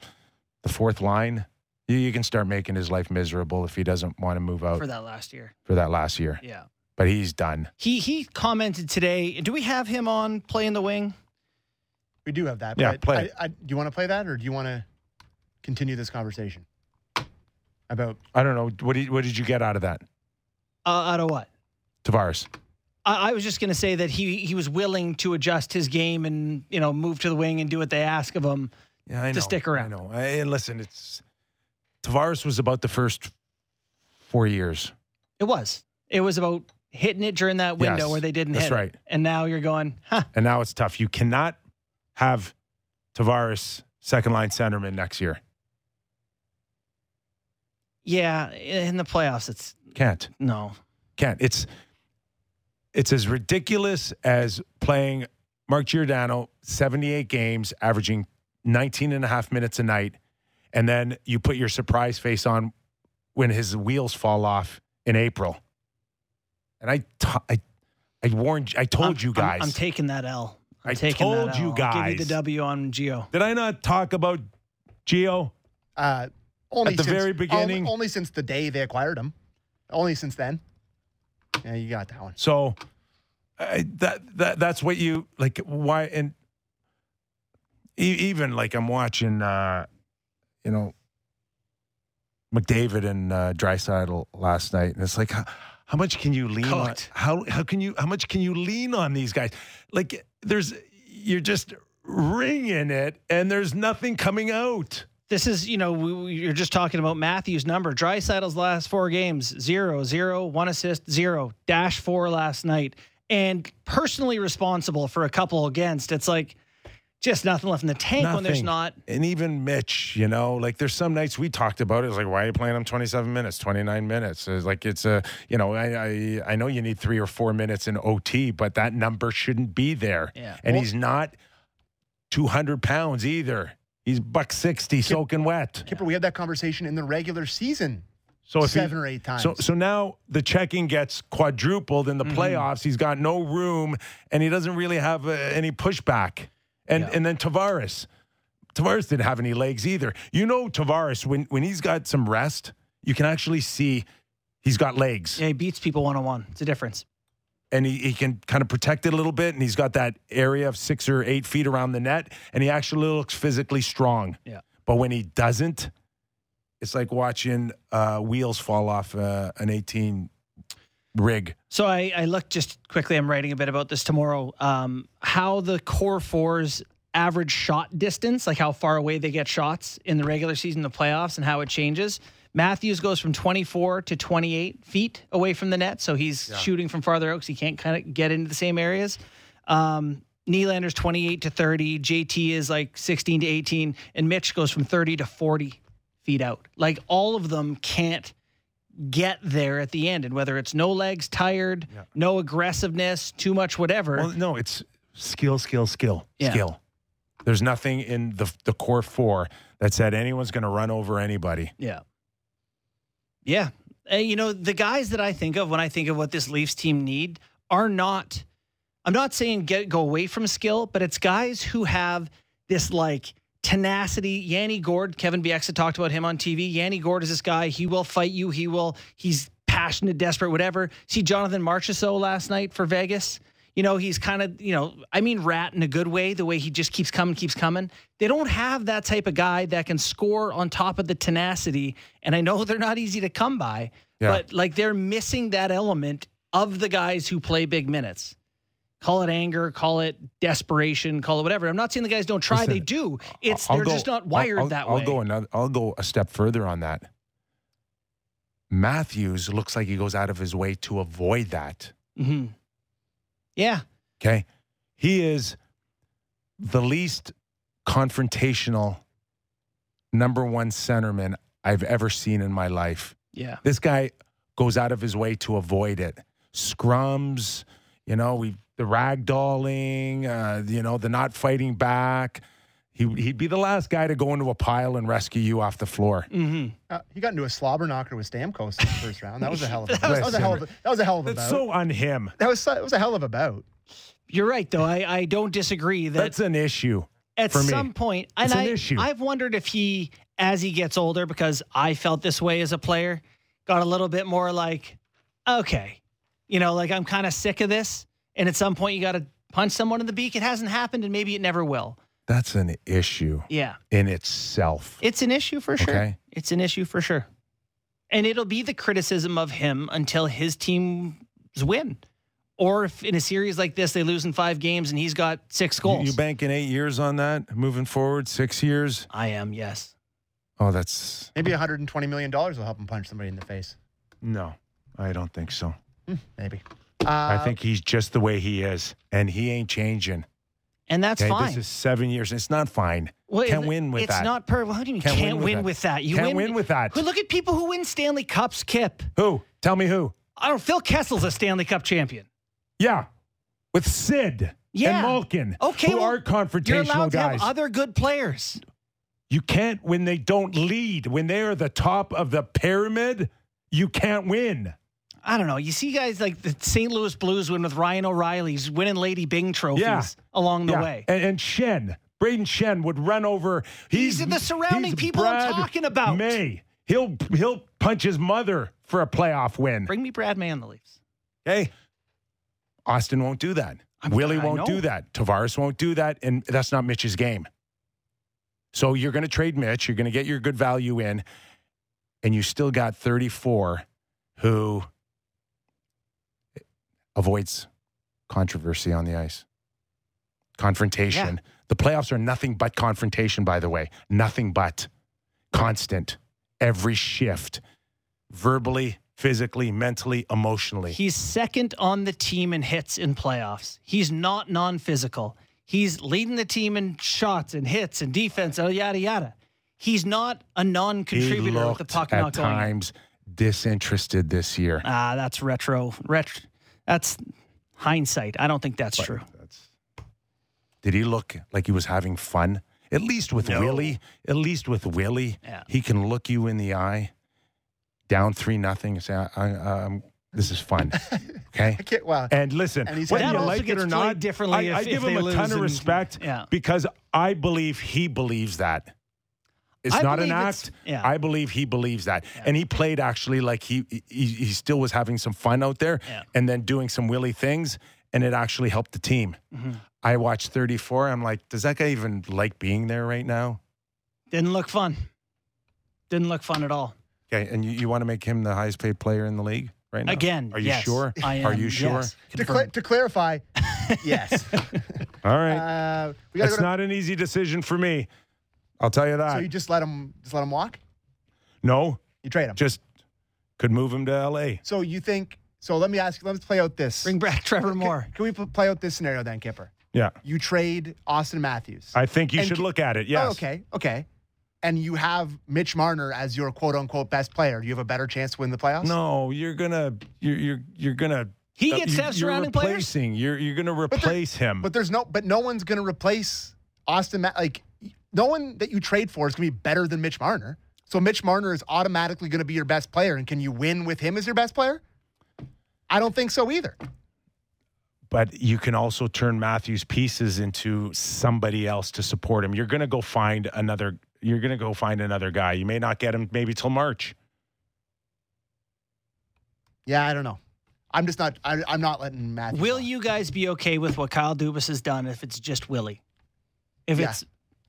the fourth line? You, you can start making his life miserable if he doesn't want to move out for that last year. for that last year. Yeah. But he's done. He he commented today. Do we have him on playing the wing? We do have that. Yeah, but play I. I, do you want to play that, or do you want to continue this conversation about? I don't know. What did, what did you get out of that? Uh, out of what? Tavares. I, I was just going to say that he he was willing to adjust his game and you know move to the wing and do what they ask of him Yeah, I know. to stick around. I know. I- And listen, it's Tavares was about the first four years. It was. It was about hitting it during that window Yes, where they didn't that's hit it. right. And now you're going, huh? And now it's tough. You cannot have Tavares second line centerman next year. Yeah, in the playoffs, it's Can't. no. Can't. It's it's as ridiculous as playing Mark Giordano 78 games, averaging 19 and a half minutes a night, and then you put your surprise face on when his wheels fall off in April. And I, t- I, I warned. I told I'm- you I'm- guys. I'm, taking that L. I'm I taking that told you L. I'll give you the W on Geo. Did I not talk about Geo? Uh, only At the since- very only- beginning? Only, since the day they acquired him. Only since then. Yeah, you got that one. So I that that that's what you like. Why and e- even like I'm watching, uh, you know, McDavid and uh, Draisaitl last night, and it's like, how, how much can you lean on? How how can you how much can you lean on these guys? Like there's you're just ringing it, and there's nothing coming out. This is, you know, we, you're just talking about Matthews' number. Draisaitl's last four games zero, zero, one assist, zero, dash four last night, and personally responsible for a couple against. It's like just nothing left in the tank when there's not. And even Mitch, you know, like there's some nights we talked about it. It's like, why are you playing him 27 minutes, 29 minutes? It's like it's a, you know, I, I I know you need three or four minutes in OT, but that number shouldn't be there. Yeah. And Well- he's not 200 pounds either. He's buck 60, soaking wet. Kyper, we had that conversation in the regular season. So if he- seven or eight times. So so now the checking gets quadrupled in the Mm-hmm. playoffs. He's got no room, and he doesn't really have uh, any pushback. And and then Tavares, Tavares didn't have any legs either. You know Tavares when when he's got some rest, you can actually see he's got legs, Yeah, he beats people one on one. It's a difference. And he, he can kind of protect it a little bit, and he's got that area of six or eight feet around the net, and he actually looks physically strong. Yeah. But when he doesn't, it's like watching uh, wheels fall off uh, an 18 rig. So I, I looked just quickly. I'm writing a bit about this tomorrow. Um, how the core fours average shot distance, like how far away they get shots in the regular season, the playoffs, and how it changes. Matthews goes from 24 to 28 feet away from the net, so he's Yeah. shooting from farther out because he can't kind of get into the same areas. Um, Nylander's 28 to 30. JT is like 16 to 18, and Mitch goes from 30 to 40 feet out. Like all of them can't get there at the end. And whether it's no legs, tired, no aggressiveness, too much, whatever. Well, no, it's skill, skill, skill, Yeah. skill. There's nothing in the the core four that said anyone's going to run over anybody. yeah. Yeah. You know, the guys that I think of when I think of what this Leafs team need are not, I'm not saying get go away from skill, but it's guys who have this like tenacity. Yanni Gourde, Kevin Bieksa talked about him on TV. Yanni Gourde is this guy. He will fight you. He will, he's passionate, desperate, whatever. See Jonathan Marchessault last night for Vegas. You know, he's kind of, you know, I mean, rat in a good way, the way he just keeps coming, keeps coming. They don't have that type of guy that can score on top of the tenacity. And I know <laughs> they're not easy to come by, Yeah. but like they're missing that element of the guys who play big minutes. Call it anger, call it desperation, call it whatever. I'm not saying the guys don't try; Listen, they do. It's I'll they're go- just not I'll- wired I'll, that I'll way. go another. I'll go a step further on that. Matthews looks like he goes out of his way to avoid that. hmm Yeah, Okay, he is the least confrontational number one centerman I've ever seen in my life. yeah. This guy goes out of his way to avoid it. Scrums, you know, we the ragdolling, uh, you know, the not fighting back. He, he'd be the last guy to go into a pile and rescue you off the floor. Mm-hmm. Uh, he got into a slobber knocker with Stamkos in the first round. That was a hell of a, <laughs> that was a hell of a, that was a hell of a That's bout. so on him. that was that was a hell of a bout. You're right, though. I, I don't disagree that That's an issue. at for me. some point, and It's an I, issue. I've wondered if he, as he gets older, because I felt this way as a player, got a little bit more like, okay, you know, like I'm kind of sick of this. And at some point, you got to punch someone in the beak. It hasn't happened, and maybe it never will. That's an issue Yeah. in itself. It's an issue for sure. Okay. It's an issue for sure. And it'll be the criticism of him until his teams win. Or if in a series like this, they lose in five games and he's got six goals. you banking eight years on that moving forward, six years? I am, yes. Oh, that's Maybe 120 million dollars will help him punch somebody in the face. no, I don't think so. Maybe. I Uh, think he's just the way he is, and he ain't changing. And that's Okay, fine. This is seven years. It's not fine. Well, Can't it- win with it's that. It's not per. How do you mean Can't can't, win with win that. with that? You Can't win with that. Well, look at people who win Stanley Cups, Kip. Who? Tell me who? I don't. Phil Kessel's a Stanley Cup champion. Yeah, with Sid Yeah. and Malkin. Okay, who well, are You're confrontational allowed to guys. have other good players. you can't when they don't lead. When they are the top of the pyramid, you can't win. I don't know. You see guys like the St. Louis Blues win with Ryan O'Reilly's winning Lady Byng trophies along the Yeah. way. And, and Schenn, Brayden Schenn would run over. These are the surrounding he's people I'm talking about. May. He'll he'll punch his mother for a playoff win. Bring me Brad May on the Leafs. Hey, Auston won't do that. Willie I won't know. do that. Tavares won't do that. And that's not Mitch's game. So you're going to trade Mitch. You're going to get your good value in. And you still got 34 who avoids controversy on the ice. Confrontation. The playoffs are nothing but confrontation, by the way. Nothing but constant. Every shift. Verbally, physically, mentally, emotionally. He's second on the team in hits in playoffs. He's not non-physical. He's leading the team in shots and hits and defense, oh, yada yada. He's not a non-contributor with the puck at not going. times disinterested this year. Ah, that's retro. Retro. That's hindsight. I don't think that's true. Did he look like he was having fun? At least with No. Willie. At least with Willie, Yeah. he can look you in the eye, down three nothing, and say, I, I, um, "This is fun." <laughs> Okay. I well, And listen, And he's whether That you like it or not, differently I, I give him a ton of and- respect yeah. because I believe he believes that. It's I not an act. yeah. I believe he believes that, and he played actually like he, he he still was having some fun out there, Yeah. and then doing some willy things, and it actually helped the team. Mm-hmm. I watched 34. I'm like, does that guy even like being there right now? Didn't look fun. Didn't look fun at all. Okay, and you, you want to make him the highest paid player in the league right now? Again, are you yes, sure? I am. Are you sure? yes. to, cla to clarify, <laughs> yes. All right, Uh, we gotta that's go to, not an easy decision for me. I'll tell you that. so you just let him just let him walk. no, You trade him. just could move him to L.A. So you think? So let me ask. Let's play out this. Bring back Trevor Moore. Can we play out this scenario then, Kyper? Yeah, You trade Auston Matthews. I think you And should Ki- look at it. Yes. Oh, okay. Okay. And you have Mitch Marner as your quote unquote best player. Do you have a better chance to win the playoffs? No, you're gonna you're you're you're gonna. He uh, gets to you- have you're surrounding players? replacing. You're you're gonna But there- replace him. But there's no. But no one's going to replace Auston. Ma- like no one that you trade for is going to be better than Mitch Marner. So Mitch Marner is automatically going to be your best player, and can you win with him as your best player? I don't think so either. but you can also turn Matthews' pieces into somebody else to support him. You're going to go find another. You're going to go find another guy. You may not get him maybe till March. Yeah, I don't know. I'm just not. I, I'm not letting Matthews. Will walk. you guys be okay with what Kyle Dubas has done if it's just Willie? If Yeah, it's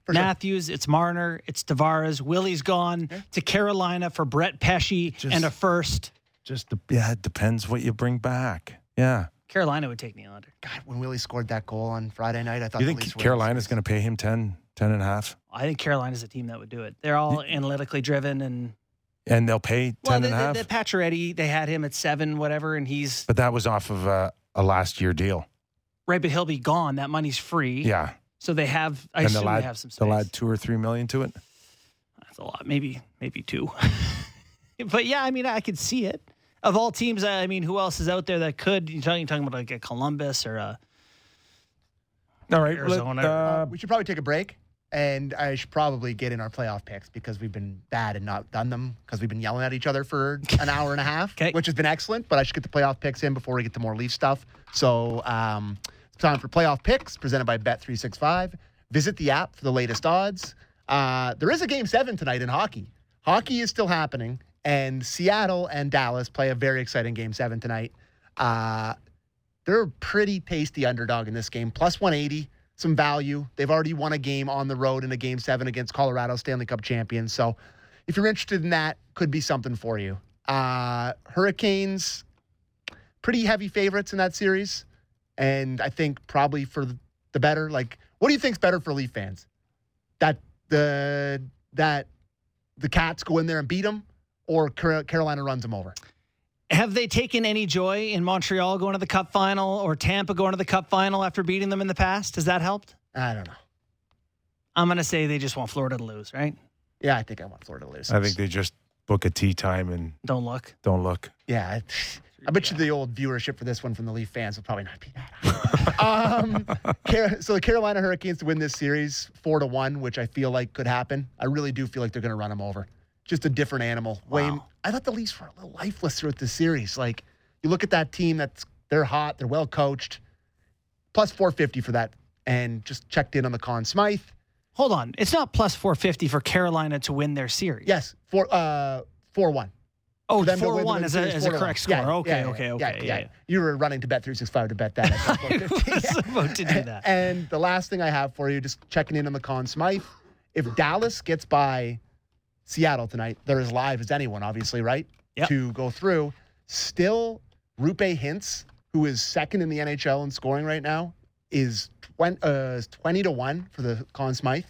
for sure. Matthews, it's Marner, it's Tavares, Willie's gone to Carolina for Brett Pesce Just- and a first. Just the, yeah, it depends what you bring back. Yeah, Carolina would take Nylander. God, when Willie scored that goal on Friday night, I thought you think Leafs Carolina's going to pay him 10, 10 and a half, I think Carolina's a team that would do it. They're all analytically driven and and they'll pay 10 well, and the, a half? the, the Pacioretty, they had him at seven, whatever, and he's but that was off of a, a last year deal. right, but he'll be gone. That money's free. Yeah, So they have. I and assume they'll add, they have some space. they'll add two or three million to it. That's a lot. Maybe maybe two. <laughs> but yeah, I mean, I could see it. Of all teams, I mean, who else is out there that could? You're talking, talking about like a Columbus or a All right, Arizona. let- uh, we should probably take a break, and I should probably get in our playoff picks because we've been bad and not done them because we've been yelling at each other for an hour and a half, <laughs> which has been excellent. But I should get the playoff picks in before we get to more Leaf stuff. So um, it's time for playoff picks presented by Bet365. Visit the app for the latest odds. Uh, there is a game seven tonight in hockey. Hockey is still happening, and Seattle and Dallas play a very exciting game seven tonight. Uh, they're a pretty tasty underdog in this game, plus 180, some value. They've already won a game on the road in a game seven against Colorado Stanley Cup champions. So if you're interested in that, could be something for you. Uh, Hurricanes, pretty heavy favorites in that series. And I think probably for the better. Like, what do you think's better for Leaf fans? That the that the Cats go in there and beat them, or Carolina runs them over? Have they taken any joy in Montreal going to the Cup final or Tampa going to the Cup final after beating them in the past? Has that helped? I don't know. I'm going to say they just want Florida to lose, right? Yeah, I think I want Florida to lose. I think they just book a tee time and Don't look. don't look. Yeah, <laughs> I, bet you the old viewership for this one from the Leaf fans will probably not be that. high. um, <laughs> so the Carolina Hurricanes to win this series four to one, which I feel like could happen. I really do feel like they're going to run them over. Just a different animal. Way. I thought the Leafs were a little lifeless throughout the series. Like You look at that team. That's they're hot. They're well coached. Plus 450 for that, and just checked in on the Conn Smythe. Hold on, it's not plus 450 for Carolina to win their series. Yes, four uh four one. Oh, them 4-1 win the as a- as a correct score. Yeah, Okay, yeah, okay, okay, Yeah, yeah. You were running to bet 365 to bet that. at plus 450. I was about to do that. And the last thing I have for you, just checking in on the Conn Smythe. If Dallas gets by Seattle tonight, they're as live as anyone, obviously, right? Yep. To go through. Still, Roope Hintz, who is second in the NHL in scoring right now, is 20, uh, is 20 to 1 for the Conn Smythe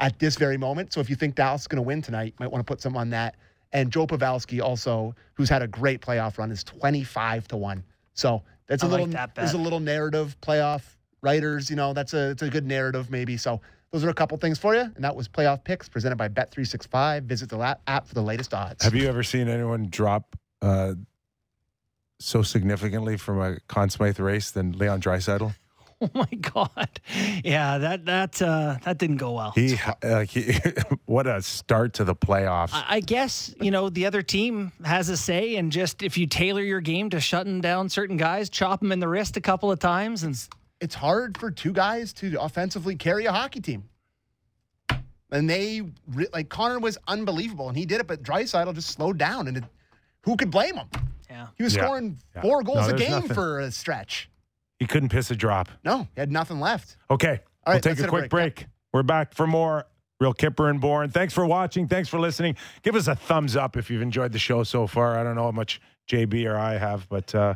at this very moment. So if you think Dallas is going to win tonight, you might want to put some on that. And Joe Pavelski, also, who's had a great playoff run, is 25 to 1. So that's a I like little that there's a little narrative playoff writers, you know, that's a it's a good narrative maybe. So those are a couple things for you. And that was playoff picks presented by Bet365. Visit the app for the latest odds. Have you ever seen anyone drop uh, so significantly from a Conn Smythe race than Leon Draisaitl? <laughs> Oh my god. Yeah, that that uh, that didn't go well. He, like, he, <laughs> what a start to the playoffs. I I guess you know the other team has a say, and just if you tailor your game to shutting down certain guys, chop them in the wrist a couple of times, and it's hard for two guys to offensively carry a hockey team. And they like Connor was unbelievable, and he did it, but Draisaitl just slowed down, and it, who could blame him? Yeah, he was Yeah. scoring Yeah. four goals No, a game nothing. for a stretch. He couldn't piss a drop. No, he had nothing left. Okay. All we'll take a hit a quick break. break. We're back for more Real Kyper and Bourne. Thanks for watching. Thanks for listening. Give us a thumbs up if you've enjoyed the show so far. I don't know how much JB or I have, but uh,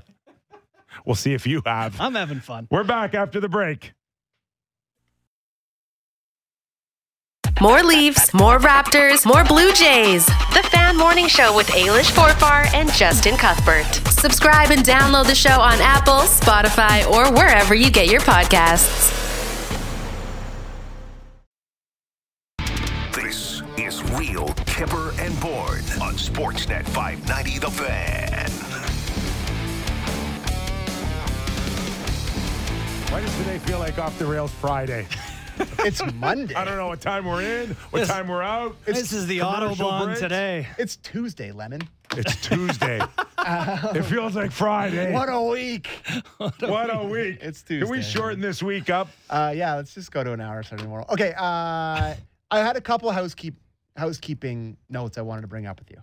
we'll see if you have. I'm having fun. We're back after the break. More Leafs, more Raptors, more Blue Jays. The Fan Morning Show with Ailish Forfar and Justin Cuthbert. Subscribe and download the show on Apple, Spotify, or wherever you get your podcasts. This is Real Kyper and Bourne on Sportsnet 590 The Fan. Why does today feel like off the rails Friday? <laughs> it's Monday. I don't know what time we're in, what This- time we're out. This is the commercial Autobahn breaks. today. It's Tuesday, Lemon. It's Tuesday. <laughs> it feels like Friday. What a week. What a week. It's Tuesday. Can we shorten this week up? Uh, yeah, let's just go to an hour starting tomorrow. Okay, uh, I had a couple housekeep housekeeping notes I wanted to bring up with you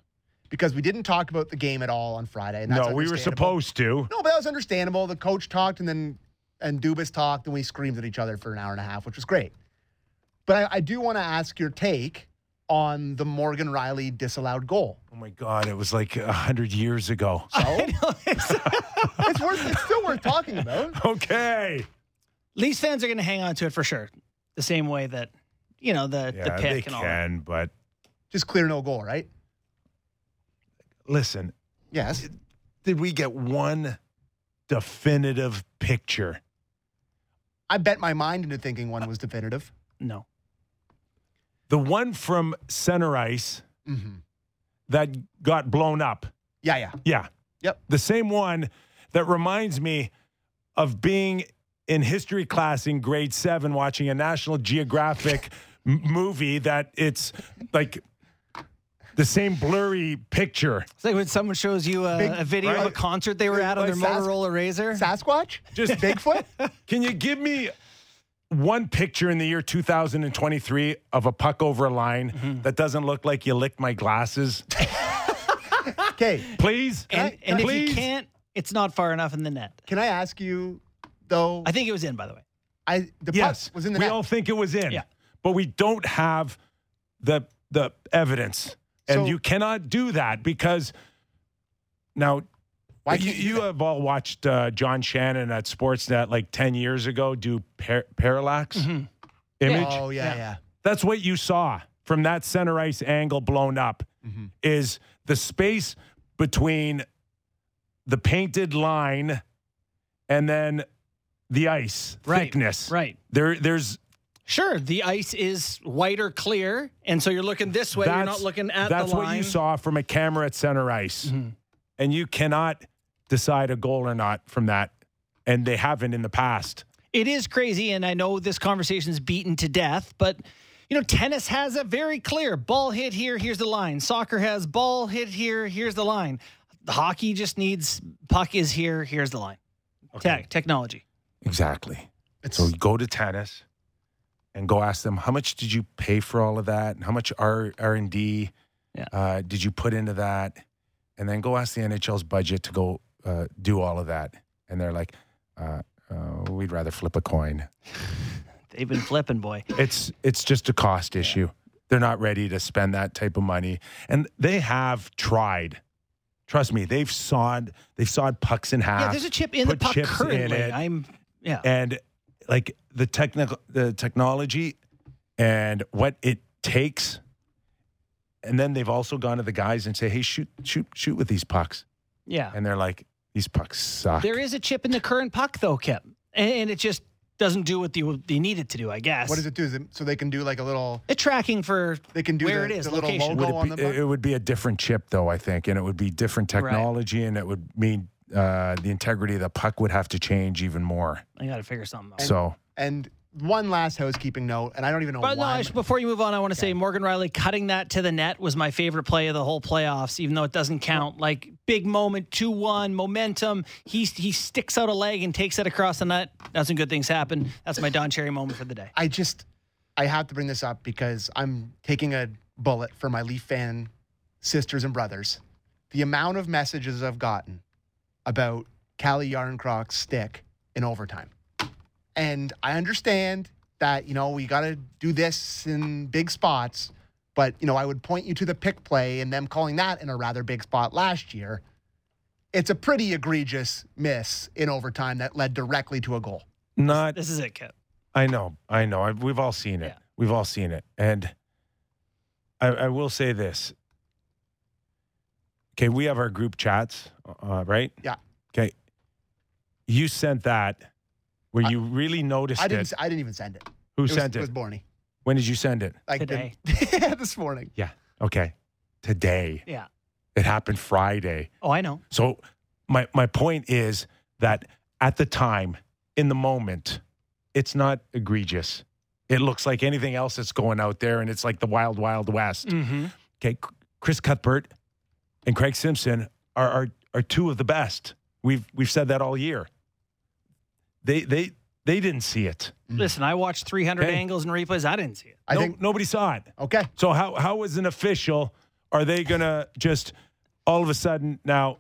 because we didn't talk about the game at all on Friday. And that's No, we were supposed to. No, but that was understandable. The coach talked, and then and Dubas talked, and we screamed at each other for an hour and a half, which was great. But I, I do want to ask your take on the Morgan Rielly disallowed goal. Oh my God, it was like a hundred years ago. <laughs> So <laughs> it's worth. It's still worth talking about. Okay. Leafs fans are going to hang on to it for sure, the same way that you know the the pick they and all. that. can, but Just clear no goal, right? listen, Yes. did we get one definitive picture? I bet my mind into thinking one was definitive. No. The one from center ice Mhm. that got blown up. Yeah, yeah. Yeah. Yep. The same one that reminds me of being in history class in grade seven watching a National Geographic m- movie that it's like the same blurry picture. It's like when someone shows you a, Big- a video of a concert they were at on their Sas- Motorola Razor. Sasquatch? Just <laughs> Bigfoot? Can you give me one picture in the year 2023 of a puck over a line Mm-hmm. that doesn't look like you licked my glasses? <laughs> Okay. Please? And, and if Please? you can't, it's not far enough in the net. Can I ask you though? I think it was in, by the way. I the yes, puck was in the we net. all think it was in. Yeah. But we don't have the the evidence. And So- you cannot do that because now Why you, you you have all watched uh, John Shannon at Sportsnet like 10 years ago do par- parallax image. Oh yeah, yeah. That's what you saw from that center ice angle blown up Mm-hmm. is the space between the painted line and then the ice Right, thickness. right. There there's Sure, the ice is white or clear, and so you're looking this way. You're not looking at that's the line. Mm-hmm. what you saw from a camera at center ice. And you cannot decide a goal or not from that. And they haven't in the past. It is crazy, and I know this conversation is beaten to death, but you know, tennis has a very clear ball hit here, here's the line. Soccer has ball hit here, here's the line. the hockey just needs puck is here. Here's the line. Tech technology. Exactly. so you go to tennis and go ask them how much did you pay for all of that, and how much R R and D uh, did you put into that, and then go ask the NHL's budget to go uh, do all of that, and they're like, uh, uh, we'd rather flip a coin. <laughs> They've been flipping, boy. It's it's just a cost issue. They're not ready to spend that type of money, and they have tried. Trust me, they've sawed they've sawed pucks in half. Yeah, there's a chip in the puck currently. it. I'm yeah. and like the technical the technology and what it takes and then they've also gone to the guys and say hey shoot shoot shoot with these pucks Yeah. and they're like these pucks suck There is a chip in the current puck though, Kip, and, and it just doesn't do what they, they need it to do. I guess. What does it do? Is it, so they can do like a little. A tracking for they can do where the, it is, the little location. logo Would on it, the puck. it would be a different chip though i think and it would be different Right. technology and it would mean uh, the integrity of the puck would have to change even more I got to figure something out. so And one last housekeeping note, and I don't even know But no, why. I should- before you move on, I want to say Morgan Rielly cutting that to the net was my favorite play of the whole playoffs, even though it doesn't count. Like big moment, two one momentum. He he sticks out a leg and takes it across the net. That's when good things happen. That's my Don Cherry moment for the day. I just I have to bring this up because I'm taking a bullet for my Leaf fan sisters and brothers. The amount of messages I've gotten about Kalle Järnkrok's stick in overtime. And I understand that, you know, we got to do this in big spots, but, you know, I would point you to the pick play and them calling that in a rather big spot last year. It's a pretty egregious miss in overtime that led directly to a goal. not This is it, Kip. I know, I know. I've, we've all seen it. We've all seen it, and I, I will say this. Okay, we have our group chats, uh, right? Yeah. Okay, you sent that where you really noticed I didn't. it. I didn't even send it. Who was, sent It it? was Borny. When did you send it? Like Today. the- <laughs> this morning. Yeah. Okay. Today. Yeah. It happened Friday. Oh, I know. So my my point is that at the time, in the moment, it's not egregious. It looks like anything else that's going out there, and it's like the wild, wild west. Mm-hmm. Okay, Chris Cuthbert and Craig Simpson are are, are two of the best. We've we've said that all year. They they they didn't see it. Mm. Listen, I watched 300 Okay. angles and replays. I didn't see it. I No- think nobody saw it. okay. So how how as an official are they gonna just all of a sudden now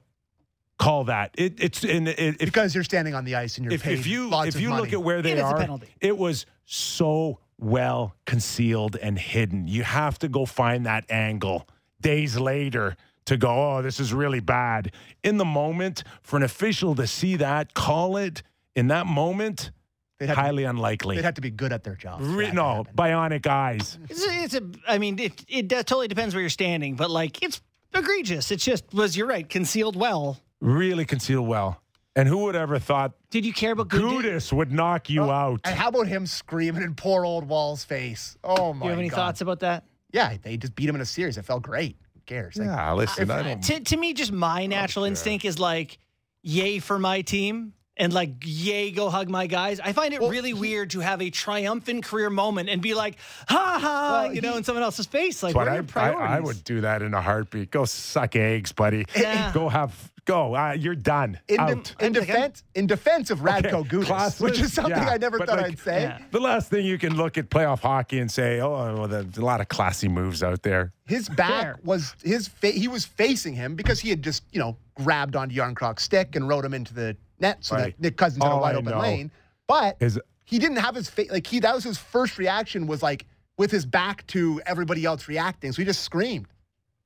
call that? It, it's in it, if Because you're standing on the ice and you're if, paid if you lots if you money. look at where they It is a are, it was so well concealed and hidden. You have to go find that angle days later to go. Oh, this is really bad. In the moment, for an official to see that, call it in that moment, They'd have to- highly unlikely. they'd have to be good at their job. Re- no, bionic eyes. It's a, it's a I mean, it, it totally depends where you're standing, but like it's egregious. It's just was you're right, concealed well. Really concealed well. And who would ever thought Did you care about good? Gudas would knock you oh, out? And how about him screaming in poor old Wall's face? Oh my god. Do you have any God. thoughts about that? Yeah, they just beat him in a series. It felt great. Who cares? Like, Yeah, listen, I don't. To, to me, just my natural instinct is like, yay for my team. And like, yay, go hug my guys. I find it really weird to have a triumphant career moment and be like, ha ha, Well, you know, he- in someone else's face. Like, But where are I, your I, priorities? I would do that in a heartbeat. Go suck eggs, buddy. <laughs> Yeah. Go have go. Uh, you're done. in, de- Out. in defense, in defense of Radko Okay, Gudas, classless, which is something yeah, I never thought like- I'd say. Yeah. The last thing you can look at playoff hockey and say, oh, well, there's a lot of classy moves out there. His back Fair. was his fa- he was facing him because he had just you know grabbed onto Järnkrok's stick and rode him into the net so Right. that Nick Cousins had a oh, wide I open know lane. But Is he didn't have his face like he that was his first reaction was like with his back to everybody else reacting. So he just screamed.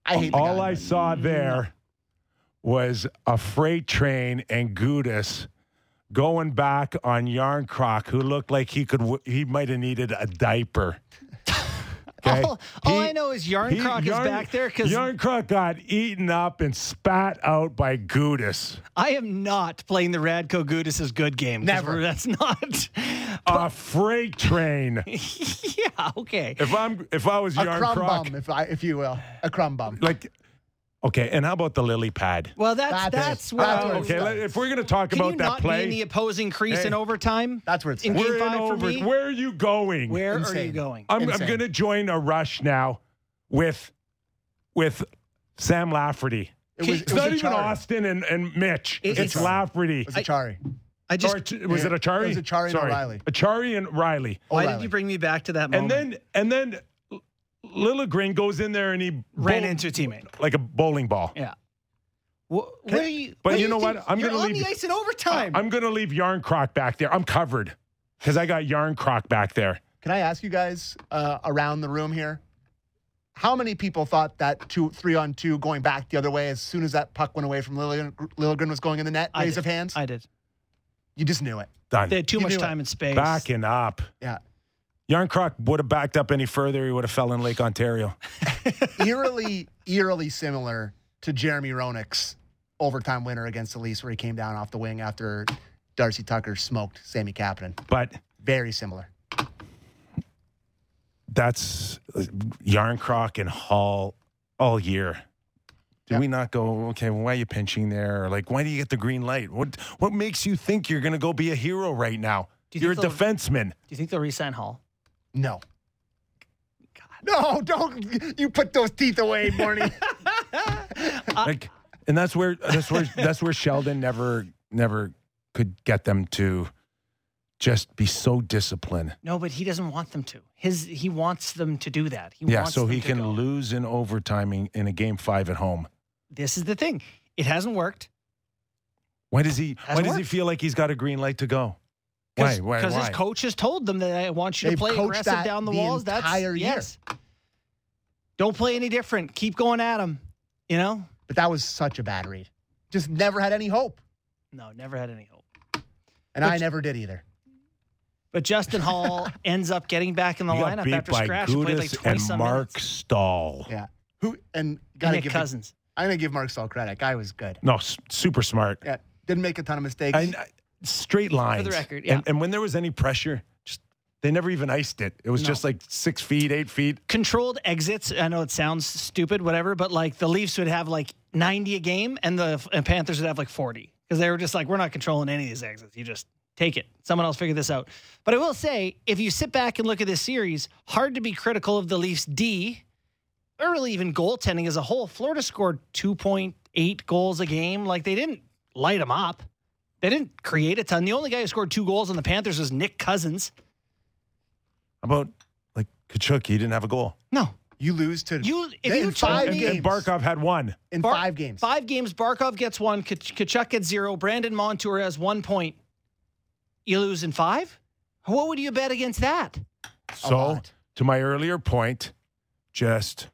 I hate all guy. I saw there was a freight train and Gudas going back on Järnkrok, who looked like he could he might have needed a diaper. Okay? All, all He- I know is Järnkrok is back there because Järnkrok got eaten up and spat out by Gudas. I am not playing the Radko Gudas' good game. Never. That's not. <laughs> A freight train. <laughs> yeah, okay. If I'm if I was a crumb Järnkrok, bum, if I if you will, a crumb bum. like okay, and how about the lily pad? Well, that's That's- that's where that's I where was- Okay, let- if we're gonna talk Can about you that not play, be in the opposing crease Hey. in overtime? That's where it's in at. game we're in five for over. me. Where are you going? Where are you Insane. going? I'm, I'm Insane. going to join a rush now with with Sam Lafferty It was, it's it was not even Acciari. Auston and, and Mitch. It- it's it's- Lafferty. It was Acciari. I just Or, was it Acciari? It was Acciari and Sorry. O'Reilly. Acciari and Riley. Why did you bring me back to that moment? And then and then Liljegren goes in there and he Ran bowl- into a teammate. like a bowling ball. Yeah. Wh- where are you? But what you know think? what? I'm You're gonna on leave the ice in overtime. I'm gonna leave Järnkrok back there. I'm covered because I got Järnkrok back there. Can I ask you guys uh, around the room here? How many people thought that two, three on two going back the other way as soon as that puck went away from Liljegren, Liljegren was going in the net? I Raise did. of hands. I did. You just knew it. Done. They had too You much knew it. time and space. Backing up. Yeah. Järnkrok would have backed up any further. He would have fell in Lake Ontario. <laughs> eerily, eerily similar to Jeremy Roenick's overtime winner against the Leafs, where he came down off the wing after Darcy Tucker smoked Sami Kapanen. But Very similar. that's uh, Järnkrok and Holl all year. Did we not go, okay, well, why are you pinching there? Or like, why do you get the green light? What what makes you think you're going to go be a hero right now? You You're a think defenseman. Do you think they'll resign Holl? No. God. No, don't you put those teeth away, Morning. <laughs> like, and that's where that's where that's where Sheldon never never could get them to just be so disciplined. No, but he doesn't want them to. His he wants them to do that. He yeah, wants so them he to can go. lose in overtime in, in a game five at home. This is the thing. It hasn't worked. Why does he? Hasn't why does he feel like he's got a green light to go? Why? Why? Because his coach has told them that I want you They've to play aggressive that down the, the walls. That's entire year. yes. Don't play any different. Keep going at him. You know? but that was such a bad read. Just never had any hope. No, never had any hope. And I never did either. But Justin Holl <laughs> ends up getting back in the He lineup beat after by scratch. He played like Gudas 20 and Mark minutes. Staal. Yeah. Who and gotta Nick give Cousins. I'm gonna give Marc Staal credit. Guy was good. No, super smart. Yeah. Didn't make a ton of mistakes. And uh, straight lines. For the record, yeah. And, and when there was any pressure, just they never even iced it. It was No. just like six feet, eight feet. Controlled exits. I know it sounds stupid, whatever, but like the Leafs would have like 90 a game and the and Panthers would have like 40 because they were just like, we're not controlling any of these exits. You just take it. Someone else figure this out. But I will say, if you sit back and look at this series, hard to be critical of the Leafs D or really even goaltending as a whole. Florida scored 2.8 goals a game. Like they didn't light them up. They didn't create a ton. The only guy who scored two goals on the Panthers was Nick Cousins. How about like Tkachuk? He didn't have a goal. No. You lose to You if in you told five me games. And Barkov had one. in Bar- five games. Five games. Barkov gets one. Kach- Tkachuk gets zero. Brandon Montour has one point. You lose in five? What would you bet against that? So, lot. to my earlier point, just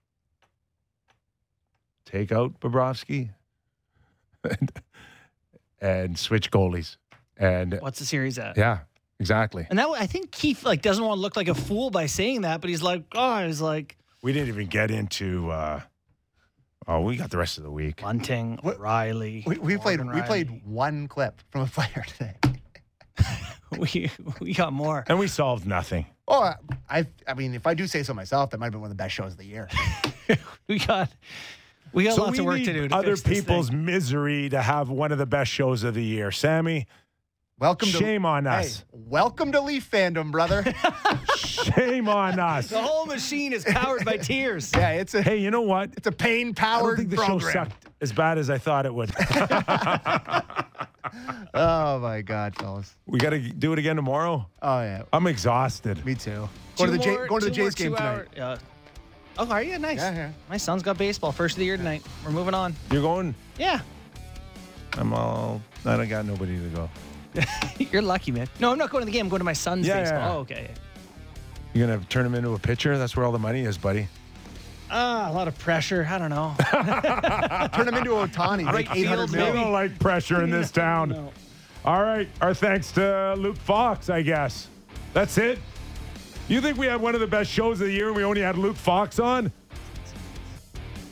take out Bobrovsky <laughs> and, and switch goalies. And What's the series at? yeah, exactly. And that I think Keefe like doesn't want to look like a fool by saying that, but he's like, oh, he's like We didn't even get into. Uh, oh, we got the rest of the week. Bunting, What- Riley. We, we played Morgan we played one clip from a player today. <laughs> we we got more. And we solved nothing. Oh, I I mean, if I do say so myself, that might have been one of the best shows of the year. <laughs> We got we got so lots we of work need to do. To other fix this people's thing. misery to have one of the best shows of the year. Sammy, Welcome to shame on Hey, us. welcome to Leaf fandom, brother. <laughs> Shame on us. The whole machine is powered by tears. yeah, it's a Hey, you know what? it's a pain I don't powered think the program. show sucked as bad as I thought it would. <laughs> Oh my god, fellas. we got to do it again tomorrow. Oh yeah, I'm exhausted. me too. Going to the Two J, more- going to the two more Jays game two-hour- tonight. Yeah. Oh, are you? Nice. Yeah, yeah. My son's got baseball first of the year tonight. We're moving on. You're going. Yeah. I'm all. I don't got nobody to go. <laughs> You're lucky, man. No, I'm not going to the game. I'm going to my son's Yeah, baseball. yeah. Oh, okay. You're gonna turn him into a pitcher. That's where all the money is, buddy. Ah, a lot of pressure. I don't know. <laughs> Turn him into Ohtani, Right like 800 field, We million. don't like pressure in this <laughs> town. No. All right. Our thanks to Luke Fox, I guess. That's it. You think we had one of the best shows of the year and we only had Luke Fox on?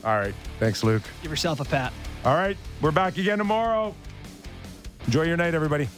All right. Thanks, Luke. Give yourself a pat. All right. We're back again tomorrow. Enjoy your night, everybody.